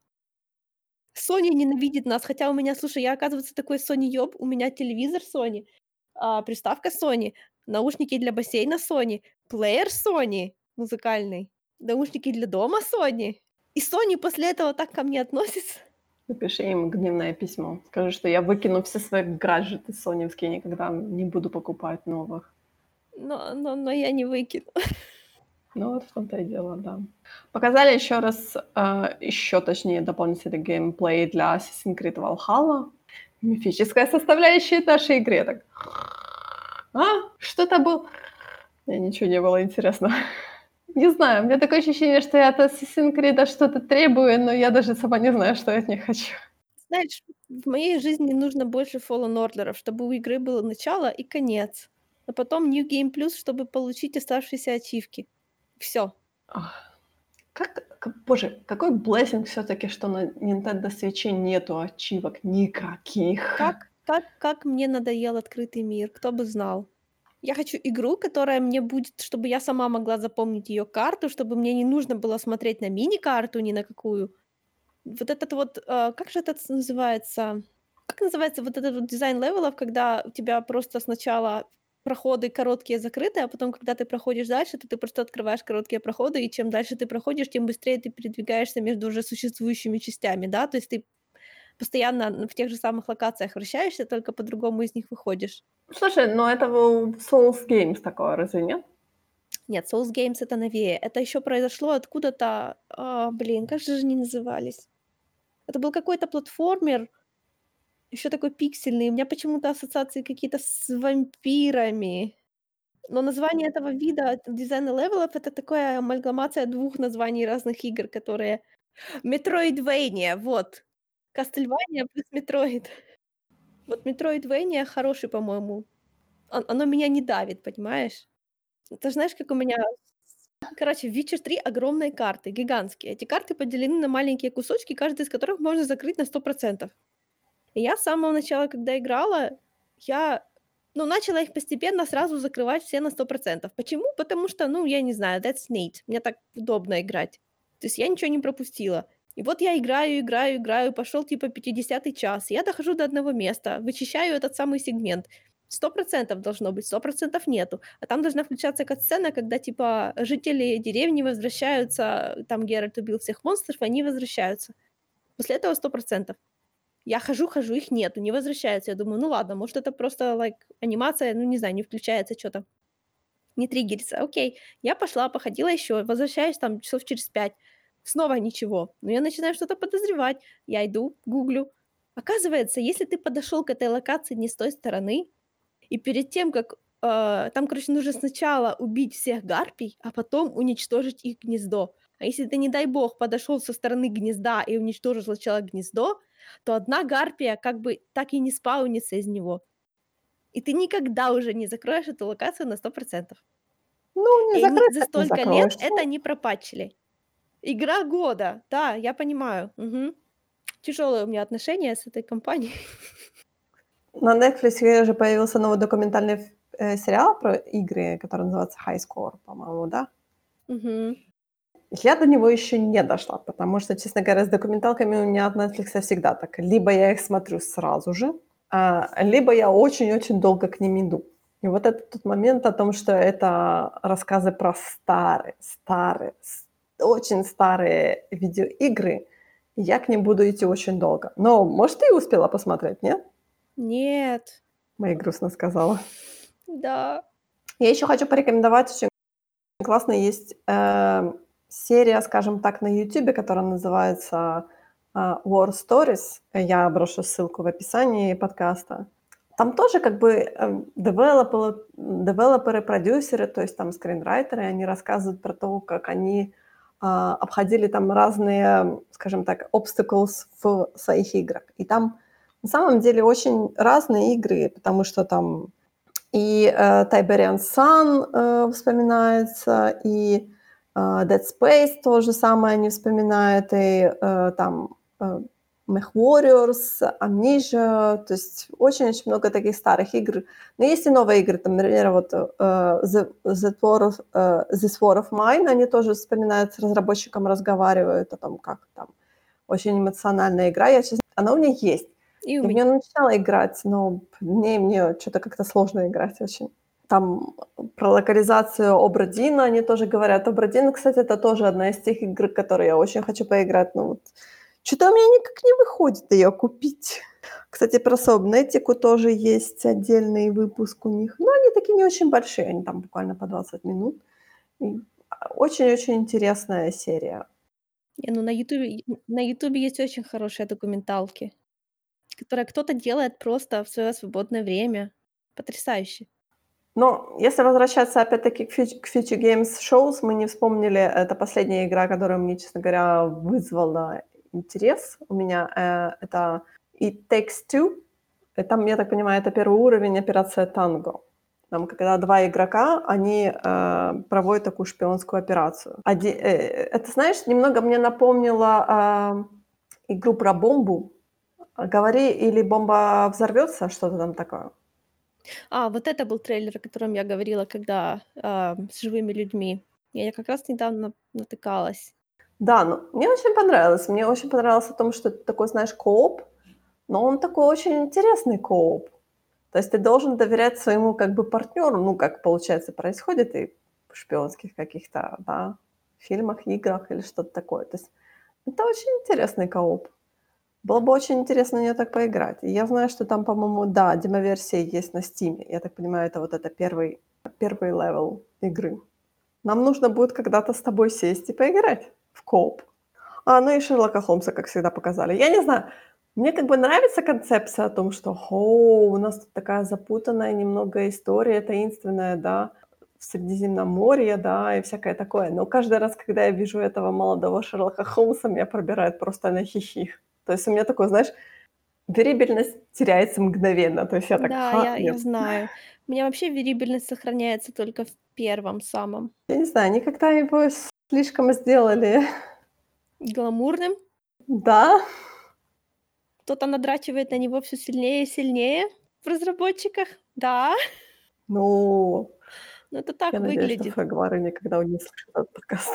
S2: Sony ненавидит нас, хотя у меня, слушай, я, оказывается, такой Sony ёб, у меня телевизор Sony, а, приставка Sony, наушники для бассейна Sony, плеер Sony музыкальный, наушники для дома Sony. И Sony после этого так ко мне относится.
S1: Напиши им гневное письмо. Скажи, что я выкину все свои гаджеты соневские, никогда не буду покупать новых.
S2: Но, но, но я не выкину.
S1: Ну вот в том-то и дело, да. Показали еще раз, э, еще точнее дополнительный геймплей для Assassin's Creed Valhalla. Мифическая составляющая нашей игры. Так, а, что-то был... Не, ничего не было интересно. Не знаю, у меня такое ощущение, что я от Assassin's Creed что-то требую, но я даже сама не знаю, что я от них хочу.
S2: Знаешь, в моей жизни нужно больше Fallen Order, чтобы у игры было начало и конец. А потом New Game Plus, чтобы получить оставшиеся ачивки. Все.
S1: Как, как, боже, какой блессинг все таки что на Nintendo Switch нету ачивок никаких.
S2: Как, как, как мне надоел открытый мир, кто бы знал. Я хочу игру, которая мне будет, чтобы я сама могла запомнить ее карту, чтобы мне не нужно было смотреть на мини-карту ни на какую. Вот этот вот, э, как же это называется? Как называется вот этот вот дизайн level ов, когда у тебя просто сначала проходы короткие закрытые, а потом, когда ты проходишь дальше, то ты просто открываешь короткие проходы, и чем дальше ты проходишь, тем быстрее ты передвигаешься между уже существующими частями, да, то есть ты постоянно в тех же самых локациях вращаешься, только по-другому из них выходишь.
S1: Слушай, но это был Souls Games такое, разве нет?
S2: Нет, Souls Games это новее. Это еще произошло откуда-то... А, блин, как же они назывались? Это был какой-то платформер, еще такой пиксельный. У меня почему-то ассоциации какие-то с вампирами. Но название этого вида дизайна level ов это такая амальгамация двух названий разных игр, которые... Metroidvania, вот. Castlevania плюс Metroid. Вот Metroidvania хороший, по-моему. Оно меня не давит, понимаешь? Ты знаешь, как у меня... Короче, в Witcher 3 огромные карты, гигантские. Эти карты поделены на маленькие кусочки, каждый из которых можно закрыть на 100%. И я с самого начала, когда играла, я ну, начала их постепенно сразу закрывать все на 100%. Почему? Потому что, ну, я не знаю, that's neat. Мне так удобно играть. То есть я ничего не пропустила. И вот я играю, играю, играю, пошел типа 50 час. Я дохожу до одного места, вычищаю этот самый сегмент. Сто процентов должно быть, сто процентов нету. А там должна включаться сцена, когда типа жители деревни возвращаются, там Геральт убил всех монстров, они возвращаются. После этого сто процентов. Я хожу, хожу, их нету, не возвращаются. Я думаю, ну ладно, может это просто like, анимация, ну не знаю, не включается что-то. Не триггерится. Окей. Я пошла, походила еще, возвращаюсь там часов через пять. Снова ничего. Но я начинаю что-то подозревать. Я иду, гуглю. Оказывается, если ты подошел к этой локации не с той стороны, и перед тем, как э, там, короче, нужно сначала убить всех гарпий, а потом уничтожить их гнездо. А если ты, не дай бог, подошел со стороны гнезда и уничтожил сначала гнездо, то одна гарпия как бы так и не спаунится из него. И ты никогда уже не закроешь эту локацию на 100%.
S1: Ну, не
S2: и
S1: закрыть,
S2: за столько лет это не пропатчили. Игра года, да, я понимаю. Угу. Тяжелое у меня отношение с этой компанией.
S1: На Netflix же появился новый документальный э, сериал про игры, который называется High Score, по-моему, да?
S2: Угу.
S1: Я до него еще не дошла, потому что, честно говоря, с документалками у меня от Netflix всегда так. Либо я их смотрю сразу же, а, либо я очень-очень долго к ним иду. И вот этот тот момент о том, что это рассказы про старые, старые, очень старые видеоигры, я к ним буду идти очень долго. Но, может, ты успела посмотреть, нет?
S2: Нет.
S1: Моя грустно сказала.
S2: Да.
S1: Я еще хочу порекомендовать, очень классно есть э, серия, скажем так, на YouTube, которая называется э, War Stories. Я брошу ссылку в описании подкаста. Там тоже как бы э, девелоперы, девелоперы, продюсеры, то есть там скринрайтеры, они рассказывают про то, как они а, обходили там разные, скажем так, obstacles в своих играх. И там на самом деле очень разные игры, потому что там и э, Tiberian Sun э, вспоминается, и Dead Space тоже самое они вспоминают, и э, там э, Mech Warriors, Amnesia, то есть очень-очень много таких старых игр. Но есть и новые игры, там, например, вот The, The, War of, This War of Mine, они тоже вспоминают, с разработчиком разговаривают о том, как там очень эмоциональная игра. Я, честно, она у меня есть. И у меня начинала играть, но мне, мне что-то как-то сложно играть очень. Там про локализацию Обрадина они тоже говорят. Обрадин, кстати, это тоже одна из тех игр, которые я очень хочу поиграть. Но вот что-то у меня никак не выходит ее купить. Кстати, про Собнетику тоже есть отдельный выпуск у них. Но они такие не очень большие, они там буквально по 20 минут. Очень-очень интересная серия.
S2: Не, ну на Ютубе, на Ютубе есть очень хорошие документалки. которое кто-то делает просто в свое свободное время. Потрясающе.
S1: Но если возвращаться опять-таки к Future Games Shows, мы не вспомнили, это последняя игра, которая мне, честно говоря, вызвала интерес у меня. Э, это It Takes Two. И там, я так понимаю, это первый уровень операция Танго. Там, когда два игрока, они э, проводят такую шпионскую операцию. Один, э, это, знаешь, немного мне напомнило э, игру про бомбу. Говори, или бомба взорвется, что-то там такое.
S2: А, вот это был трейлер, о котором я говорила, когда а, с живыми людьми. Я как раз недавно натыкалась.
S1: Да, ну, мне очень понравилось. Мне очень понравилось о том, что это такой, знаешь, кооп, но он такой очень интересный кооп. То есть ты должен доверять своему как бы партнеру, ну, как получается происходит и в шпионских каких-то, да, фильмах, играх или что-то такое. То есть это очень интересный кооп. Было бы очень интересно на нее так поиграть. Я знаю, что там, по-моему, да, демоверсия есть на Steam. Я так понимаю, это вот это первый, первый level игры. Нам нужно будет когда-то с тобой сесть и поиграть в кооп. А, ну и Шерлока Холмса, как всегда, показали. Я не знаю, мне как бы нравится концепция о том, что «О, у нас тут такая запутанная немного история, таинственная, да, в Средиземноморье, да, и всякое такое. Но каждый раз, когда я вижу этого молодого Шерлока Холмса, меня пробирает просто на хихих. То есть у меня такое, знаешь, верибельность теряется мгновенно. То есть я так,
S2: Да, я, я знаю. У меня вообще верибельность сохраняется только в первом самом.
S1: Я не знаю, они как-то его слишком сделали.
S2: Гламурным?
S1: Да.
S2: Кто-то надрачивает на него все сильнее и сильнее в разработчиках. Да.
S1: Ну,
S2: ну это так
S1: я
S2: выглядит.
S1: надеюсь, что Фрагвары никогда не слышат этот подкаст.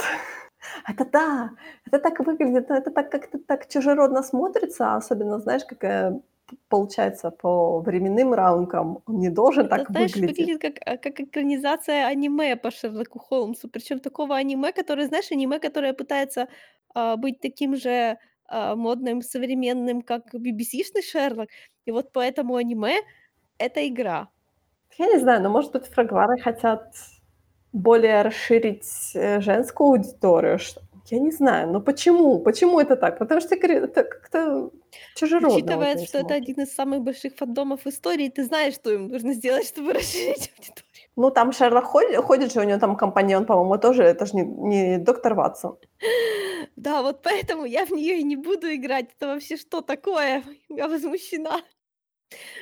S1: Это да, это так выглядит, это так как-то так чужеродно смотрится, особенно, знаешь, какая получается по временным рамкам, он не должен это, так знаешь, выглядеть.
S2: выглядит как, а, как экранизация аниме по Шерлоку Холмсу, причем такого аниме, которое, знаешь, аниме, которое пытается а, быть таким же а, модным, современным, как BBC-шный Шерлок, и вот поэтому аниме — это игра.
S1: Я не знаю, но, может быть, фрагвары хотят более расширить э, женскую аудиторию. Я не знаю, но почему? Почему это так? Потому что это как-то тяжело.
S2: Учитывая, что это один из самых больших фандомов истории, ты знаешь, что им нужно сделать, чтобы расширить аудиторию.
S1: Ну, там Шерлок ходит, ходит же, у него там компаньон, по-моему, тоже, это же не, не доктор Ватсон.
S2: Да, вот поэтому я в нее и не буду играть. Это вообще что такое? Я возмущена.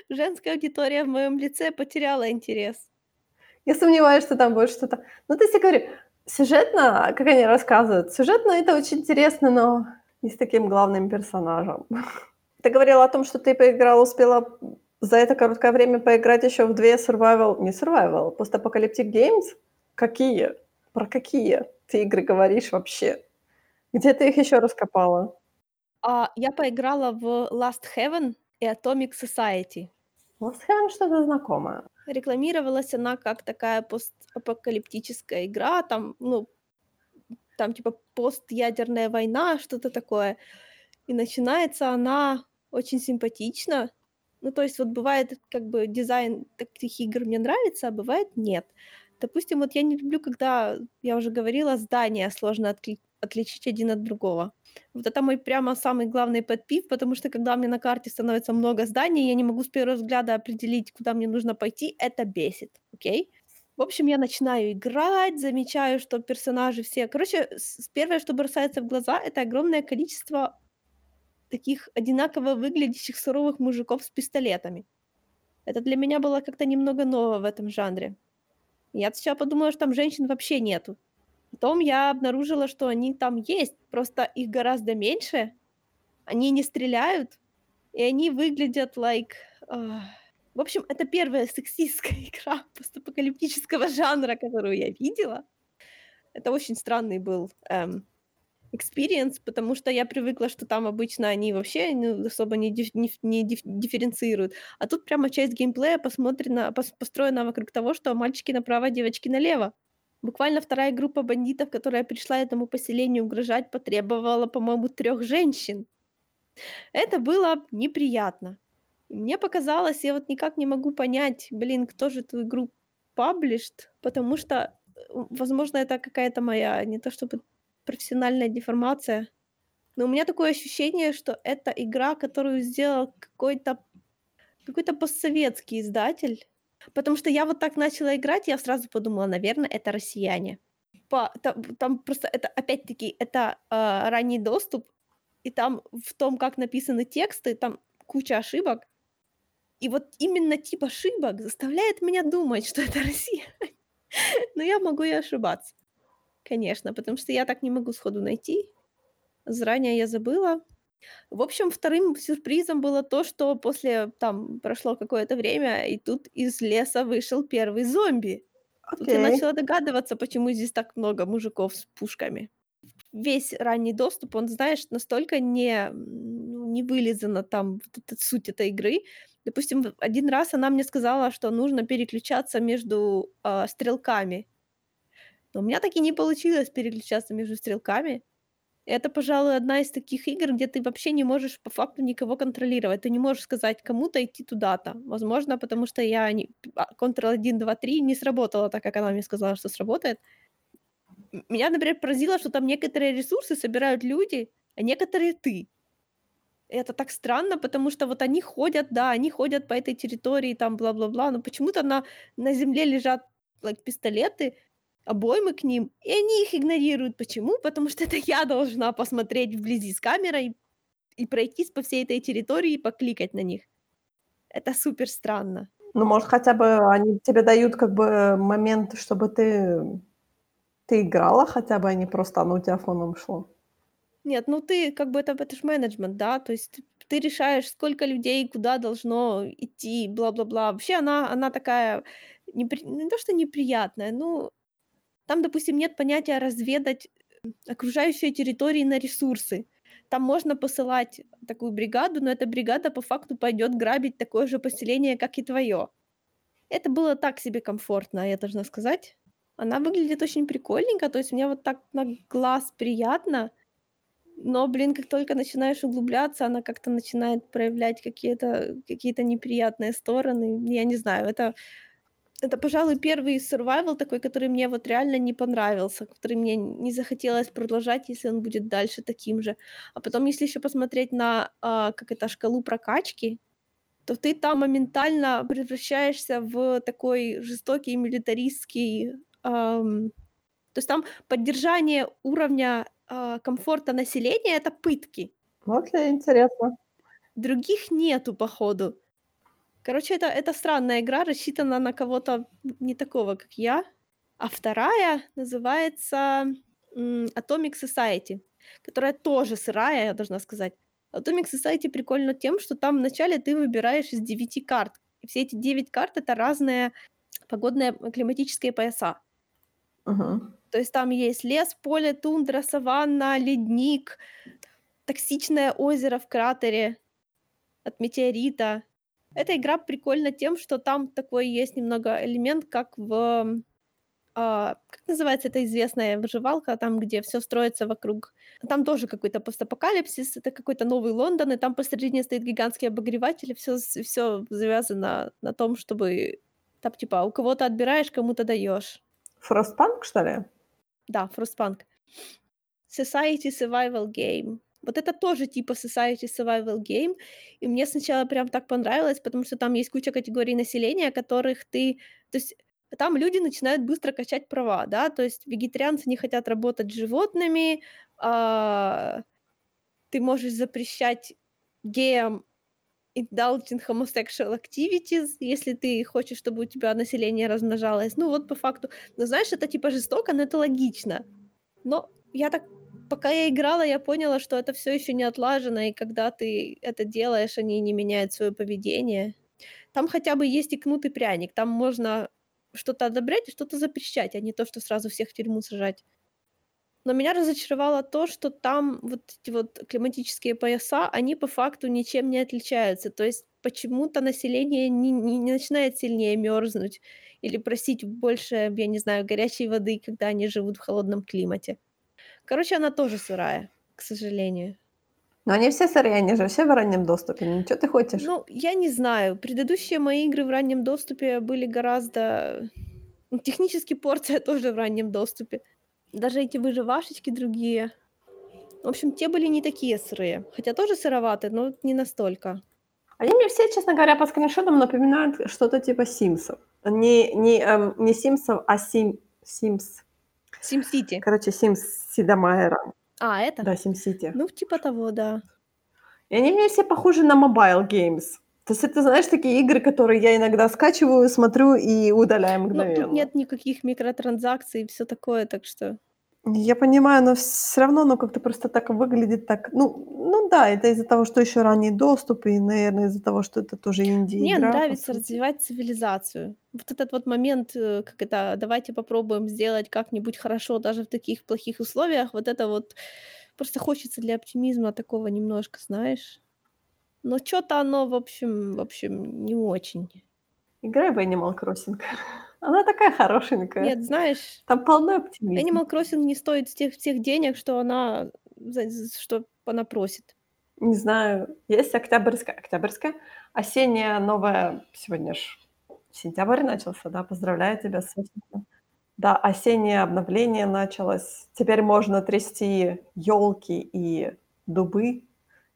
S2: Женская аудитория в моем лице потеряла интерес.
S1: Я сомневаюсь, что там будет что-то. Ну, то есть я говорю, сюжетно, как они рассказывают, сюжетно это очень интересно, но не с таким главным персонажем. Ты говорила о том, что ты поиграла, успела за это короткое время поиграть еще в две survival, не survival, постапокалиптик games? Какие? Про какие ты игры говоришь вообще? Где ты их еще раскопала?
S2: А, я поиграла в Last Heaven и Atomic Society.
S1: Last Heaven что-то знакомое.
S2: Рекламировалась она как такая постапокалиптическая игра, там, ну, там типа постядерная война, что-то такое. И начинается она очень симпатично. Ну, то есть вот бывает, как бы дизайн таких игр мне нравится, а бывает нет. Допустим, вот я не люблю, когда, я уже говорила, здания сложно отли- отличить один от другого. Вот это мой прямо самый главный подпив, потому что когда мне на карте становится много зданий, я не могу с первого взгляда определить, куда мне нужно пойти, это бесит, окей? В общем, я начинаю играть, замечаю, что персонажи все... Короче, первое, что бросается в глаза, это огромное количество таких одинаково выглядящих суровых мужиков с пистолетами. Это для меня было как-то немного ново в этом жанре. Я сначала подумала, что там женщин вообще нету. Потом я обнаружила, что они там есть, просто их гораздо меньше, они не стреляют, и они выглядят like... Uh... В общем, это первая сексистская игра постапокалиптического жанра, которую я видела. Это очень странный был эм, experience, потому что я привыкла, что там обычно они вообще ну, особо не, диф, не, не диф, дифференцируют. А тут прямо часть геймплея посмотрена, пос, построена вокруг того, что мальчики направо, девочки налево. Буквально вторая группа бандитов, которая пришла этому поселению угрожать, потребовала, по-моему, трех женщин. Это было неприятно. мне показалось, я вот никак не могу понять, блин, кто же эту игру паблишт, потому что, возможно, это какая-то моя, не то чтобы профессиональная деформация. Но у меня такое ощущение, что это игра, которую сделал какой-то какой-то постсоветский издатель. Потому что я вот так начала играть, я сразу подумала, наверное, это россияне. По, там, там просто это, опять-таки, это э, ранний доступ, и там в том, как написаны тексты, там куча ошибок. И вот именно тип ошибок заставляет меня думать, что это Россия. Но я могу и ошибаться. Конечно, потому что я так не могу сходу найти. Заранее я забыла. В общем, вторым сюрпризом было то, что после, там, прошло какое-то время, и тут из леса вышел первый зомби. Тут я начала догадываться, почему здесь так много мужиков с пушками. Весь ранний доступ, он, знаешь, настолько не, ну, не вылизана там вот эта суть этой игры. Допустим, один раз она мне сказала, что нужно переключаться между э, стрелками. Но у меня так и не получилось переключаться между стрелками. Это, пожалуй, одна из таких игр, где ты вообще не можешь по факту никого контролировать. Ты не можешь сказать кому-то идти туда-то. Возможно, потому что я не... А, Ctrl-1, 2, 3 не сработала так, как она мне сказала, что сработает. Меня, например, поразило, что там некоторые ресурсы собирают люди, а некоторые ты. Это так странно, потому что вот они ходят, да, они ходят по этой территории, там, бла-бла-бла, но почему-то на, на земле лежат like, пистолеты, обоймы к ним, и они их игнорируют. Почему? Потому что это я должна посмотреть вблизи с камерой и пройтись по всей этой территории и покликать на них. Это супер странно.
S1: Ну, может, хотя бы они тебе дают как бы момент, чтобы ты, ты играла хотя бы, а не просто оно у тебя фоном шло.
S2: Нет, ну ты как бы это, это же менеджмент, да, то есть ты решаешь, сколько людей куда должно идти, бла-бла-бла. Вообще она, она такая, непри... не то что неприятная, ну, там, допустим, нет понятия разведать окружающие территории на ресурсы. Там можно посылать такую бригаду, но эта бригада по факту пойдет грабить такое же поселение, как и твое. Это было так себе комфортно, я должна сказать. Она выглядит очень прикольненько, то есть мне вот так на глаз приятно, но, блин, как только начинаешь углубляться, она как-то начинает проявлять какие-то какие неприятные стороны. Я не знаю, это это, пожалуй, первый survival такой, который мне вот реально не понравился, который мне не захотелось продолжать, если он будет дальше таким же. А потом, если еще посмотреть на, а, как это, шкалу прокачки, то ты там моментально превращаешься в такой жестокий милитаристский... ам, то есть там поддержание уровня а, комфорта населения- это пытки.
S1: Окей, интересно.
S2: Других нету, походу. Короче, это, это странная игра, рассчитана на кого-то не такого, как я. А вторая называется Atomic Society, которая тоже сырая, я должна сказать. Atomic Society прикольно тем, что там вначале ты выбираешь из девяти карт. И все эти девять карт — это разные погодные климатические пояса.
S1: Uh-huh.
S2: То есть там есть лес, поле, тундра, саванна, ледник, токсичное озеро в кратере от метеорита, эта игра прикольна тем, что там такой есть немного элемент, как в а, как называется эта известная выживалка, там, где все строится вокруг. Там тоже какой-то постапокалипсис, это какой-то новый Лондон, и там посередине стоит гигантский обогреватель, и все, все завязано на том, чтобы там, типа, у кого-то отбираешь, кому-то даешь.
S1: Frostpunk, что ли?
S2: Да, Frostpunk. Society Survival Game. Вот это тоже типа Society Survival Game, и мне сначала прям так понравилось, потому что там есть куча категорий населения, которых ты... То есть там люди начинают быстро качать права, да, то есть вегетарианцы не хотят работать с животными, а... ты можешь запрещать геям indulging homosexual activities, если ты хочешь, чтобы у тебя население размножалось. Ну вот по факту. Но знаешь, это типа жестоко, но это логично. Но я так пока я играла, я поняла, что это все еще не отлажено, и когда ты это делаешь, они не меняют свое поведение. Там хотя бы есть и кнут пряник, там можно что-то одобрять и что-то запрещать, а не то, что сразу всех в тюрьму сажать. Но меня разочаровало то, что там вот эти вот климатические пояса, они по факту ничем не отличаются. То есть почему-то население не, не, не начинает сильнее мерзнуть или просить больше, я не знаю, горячей воды, когда они живут в холодном климате. Короче, она тоже сырая, к сожалению.
S1: Но они все сырые, они же все в раннем доступе. Ну, что ты хочешь?
S2: Ну, я не знаю. Предыдущие мои игры в раннем доступе были гораздо... Ну, технически порция тоже в раннем доступе. Даже эти выживашечки другие. В общем, те были не такие сырые, хотя тоже сыроватые, но не настолько.
S1: Они мне все, честно говоря, по скриншотам напоминают что-то типа "Симсов". Не не, эм, не "Симсов", а Сим Sims.
S2: SimCity.
S1: Короче, Sims Сида Майера.
S2: А, это?
S1: Да, SimCity.
S2: Ну, типа того, да.
S1: И они мне все похожи на mobile games. То есть это, знаешь, такие игры, которые я иногда скачиваю, смотрю и удаляю
S2: Ну,
S1: мгновенно.
S2: тут нет никаких микротранзакций и всё такое, так что
S1: Я понимаю, но всё равно оно как-то просто так выглядит так. Ну ну да, это из-за того, что ещё ранний доступ, и, наверное, из-за того, что это тоже
S2: Мне
S1: инди-игра, по
S2: нравится развивать цивилизацию. Вот этот вот момент, э, как это, давайте попробуем сделать как-нибудь хорошо даже в таких плохих условиях. Вот это вот просто хочется для оптимизма такого немножко, знаешь. Но чё-то оно, в общем в общем, не очень.
S1: Играй в Animal Crossing. Она такая хорошенькая.
S2: Нет, знаешь
S1: Там полно оптимизма.
S2: Animal Crossing не стоит тех тех денег, что она что она просит.
S1: Не знаю, есть октябрьская октябрьская? Осенняя новая сегодня ж сентябрь начался, да? Поздравляю тебя с этим. Да, осеннее обновление началось. Теперь можно трясти ёлки и дубы,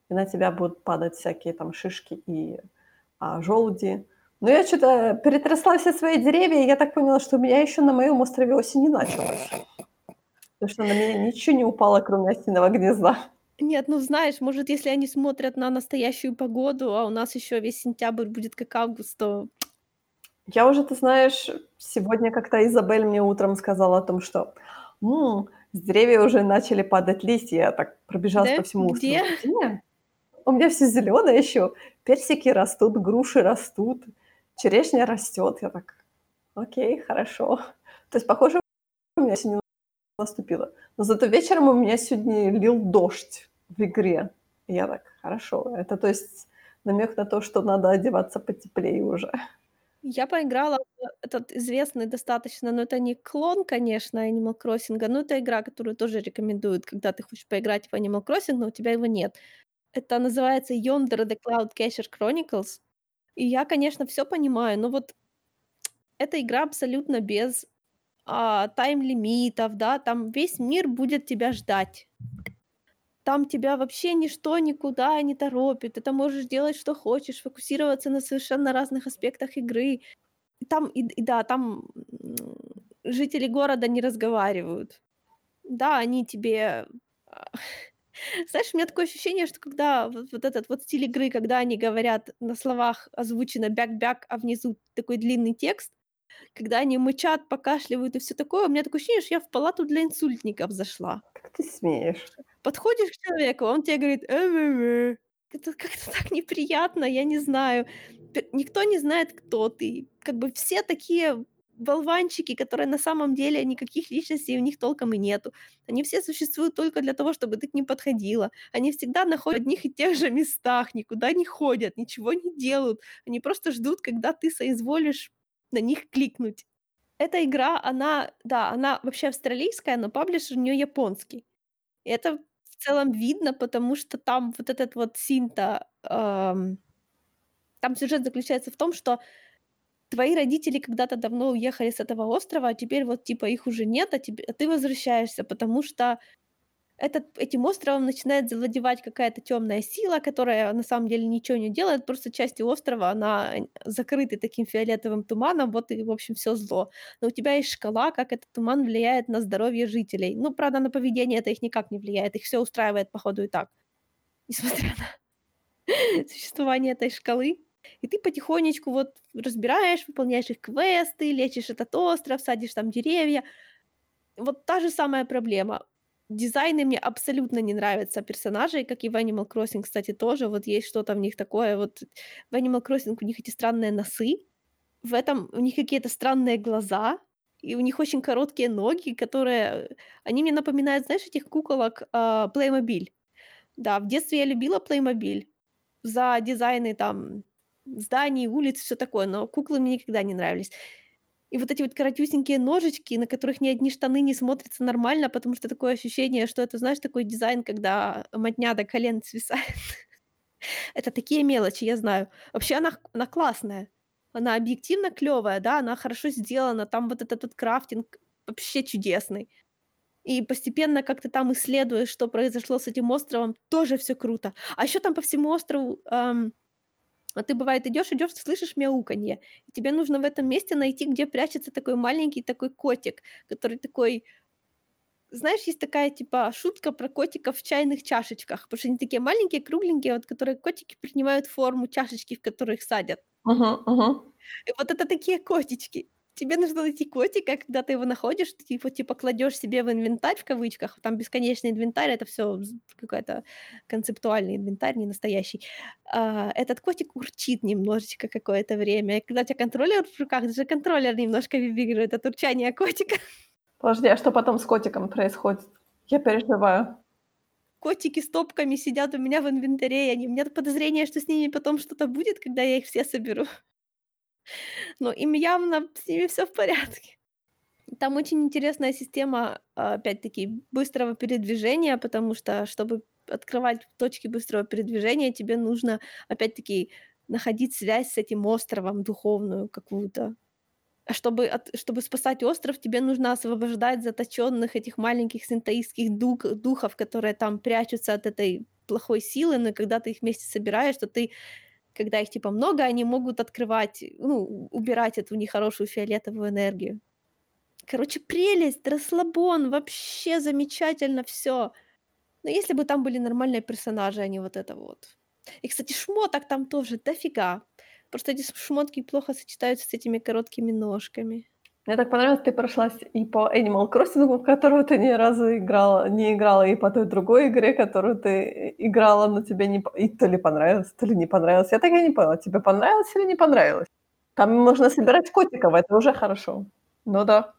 S1: и на тебя будут падать всякие там шишки и, а, желуди. Но я чё-то перетрясла все свои деревья, и я так поняла, что у меня ещё на моём острове осень не началась. Потому что на меня ничего не упало, кроме осиного гнезда.
S2: Нет, ну, знаешь, может, если они смотрят на настоящую погоду, а у нас ещё весь сентябрь будет как август, то
S1: Я уже, ты знаешь, сегодня как-то Изабель мне утром сказала о том, что, м, с деревьев уже начали падать листья. Я так пробежалась
S2: Да?
S1: по всему
S2: Где?
S1: острову. Не, у меня всё зелёное ещё. Персики растут, груши растут, черешня растёт. Я так: "Окей, хорошо". То есть, похоже, у меня осень не наступила. Но зато вечером у меня сегодня лил дождь в игре. И я так: "Хорошо". Это, то есть, намёк на то, что надо одеваться потеплее уже.
S2: Я поиграла в этот известный достаточно, но это не клон, конечно, Animal Crossingа, но это игра, которую тоже рекомендуют, когда ты хочешь поиграть в Animal Crossing, но у тебя его нет. Это называется Yonder: The Cloud Catcher Chronicles. И я, конечно, всё понимаю, но вот эта игра абсолютно без, а, тайм-лимитов, да, там весь мир будет тебя ждать. Там тебя вообще ничто никуда не торопит, ты можешь делать, что хочешь, фокусироваться на совершенно разных аспектах игры. Там, и и да, там, жители города не разговаривают. Да, они тебе, а Знаешь, у меня такое ощущение, что когда вот вот этот вот стиль игры, когда они говорят на словах озвучено бяк-бяк, а внизу такой длинный текст, когда они мычат, покашливают и всё такое, у меня такое ощущение, что я в палату для инсультников зашла.
S1: Как ты смеешь?
S2: Подходишь к человеку, он те говорит: "Э-э-э". Это как-то так неприятно, я не знаю. Никто не знает, кто ты. Как бы все такие болванчики, которые на самом деле никаких личностей у них толком и нету. Они все существуют только для того, чтобы ты к ним подходила. Они всегда находят в одних и тех же местах, никуда не ходят, ничего не делают. Они просто ждут, когда ты соизволишь на них кликнуть. Эта игра, она, да, она вообще австралийская, но паблишер у неё японский. И это в целом видно, потому что там вот этот вот Синта, ам Там сюжет заключается в том, что твои родители когда-то давно уехали с этого острова, а теперь вот типа их уже нет, а тебе а ты возвращаешься, потому что этот этим островом начинает завладевать какая-то тёмная сила, которая на самом деле ничего не делает, просто части острова, она закрыты таким фиолетовым туманом, вот и, в общем, всё зло. Но у тебя есть шкала, как этот туман влияет на здоровье жителей. Ну, правда, на поведение это их никак не влияет, их всё устраивает, походу, и так. Несмотря на существование этой шкалы. И ты потихонечку вот разбираешь, выполняешь их квесты, лечишь этот остров, садишь там деревья. Вот та же самая проблема. Дизайны мне абсолютно не нравятся персонажей, как и в Animal Crossing, кстати, тоже. Вот есть что-то в них такое вот. В Animal Crossing у них эти странные носы, в этом у них какие-то странные глаза, и у них очень короткие ноги, которые они мне напоминают, знаешь, этих куколок, а, Playmobil. Да, в детстве я любила Playmobil за дизайны там зданий, улиц, всё такое, но куклы мне никогда не нравились. И вот эти вот коротюсенькие ножички, на которых ни одни штаны не смотрятся нормально, потому что такое ощущение, что это, знаешь, такой дизайн, когда мотня до колен свисает. Это такие мелочи, я знаю. Вообще она она классная. Она объективно клёвая, да, она хорошо сделана, там вот этот вот крафтинг вообще чудесный. и постепенно как-то там исследуешь, что произошло с этим островом, тоже все круто. А еще там по всему острову эм, а ты, бывает, идешь, идешь, слышишь мяуканье. И тебе нужно в этом месте найти, где прячется такой маленький такой котик, который такой... Знаешь, есть такая, типа, шутка про котиков в чайных чашечках, потому что они такие маленькие, кругленькие, вот, которые котики принимают форму чашечки, в которых садят.
S1: Мгм, мгм.
S2: И вот это такие котички. Тебе нужно найти котика, когда ты его находишь, ты его типа кладешь себе в инвентарь в кавычках, там бесконечный инвентарь, это все какой-то концептуальный инвентарь, не настоящий. А, этот котик урчит немножечко какое-то время. И когда у тебя контроллер в руках, даже контроллер немножко вибрирует от урчания котика.
S1: Подожди, а что потом с котиком происходит? Я переживаю.
S2: Котики с топками сидят у меня в инвентаре, и они, у меня подозрение, что с ними потом что-то будет, когда я их все соберу. Но им явно с ними все в порядке. Там очень интересная система, опять-таки, быстрого передвижения, потому что, чтобы открывать точки быстрого передвижения, тебе нужно, опять-таки, находить связь с этим островом духовную какую-то. А чтобы, от, чтобы спасать остров, тебе нужно освобождать заточенных этих маленьких синтаистских дух, духов, которые там прячутся от этой плохой силы, но когда ты их вместе собираешь, то ты когда их типа много, они могут открывать, ну, убирать эту нехорошую фиолетовую энергию. Короче, прелесть, расслабон, вообще замечательно все. Но если бы там были нормальные персонажи, а не вот это вот. И, кстати, шмоток там тоже дофига. Просто эти шмотки плохо сочетаются с этими короткими ножками.
S1: Мне так понравилось, ты прошлась и по Animal Crossing, в которую ты ни разу играла, не играла, и по той другой игре, которую ты играла, но тебе не... И то ли понравилось, то ли не понравилось. Я так и не поняла, тебе понравилось или не понравилось? Там можно собирать котиков, это уже хорошо. Ну да.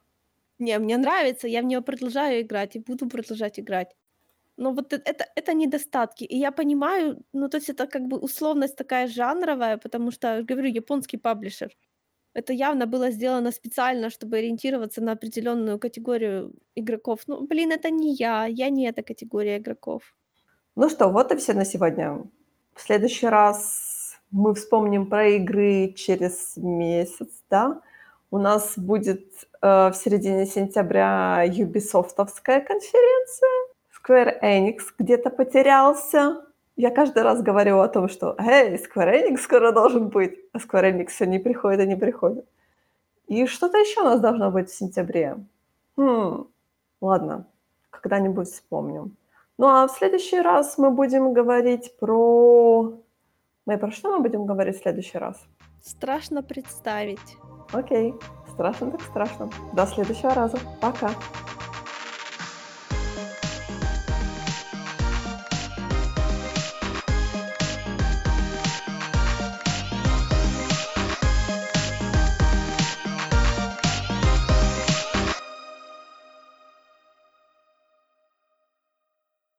S2: Не, мне нравится, я в нее продолжаю играть и буду продолжать играть. Но вот это, это недостатки. И я понимаю, ну то есть это как бы условность такая жанровая, потому что, говорю, японский паблишер. Это явно было сделано специально, чтобы ориентироваться на определенную категорию игроков. Ну, блин, это не я, я не эта категория игроков.
S1: Ну что, вот и все на сегодня. В следующий раз мы вспомним про игры через месяц, да? У нас будет э, в середине сентября Ubisoftовская конференция. Square Enix где-то потерялся я каждый раз говорю о том, что «Эй, Square Enix скоро должен быть», а Square Enix все не приходит и не приходит. И что-то еще у нас должно быть в сентябре. Хм, ладно, когда-нибудь вспомним. Ну а в следующий раз мы будем говорить про... Мы про что мы будем говорить в следующий раз?
S2: Страшно представить.
S1: Окей, страшно так страшно. До следующего раза. Пока.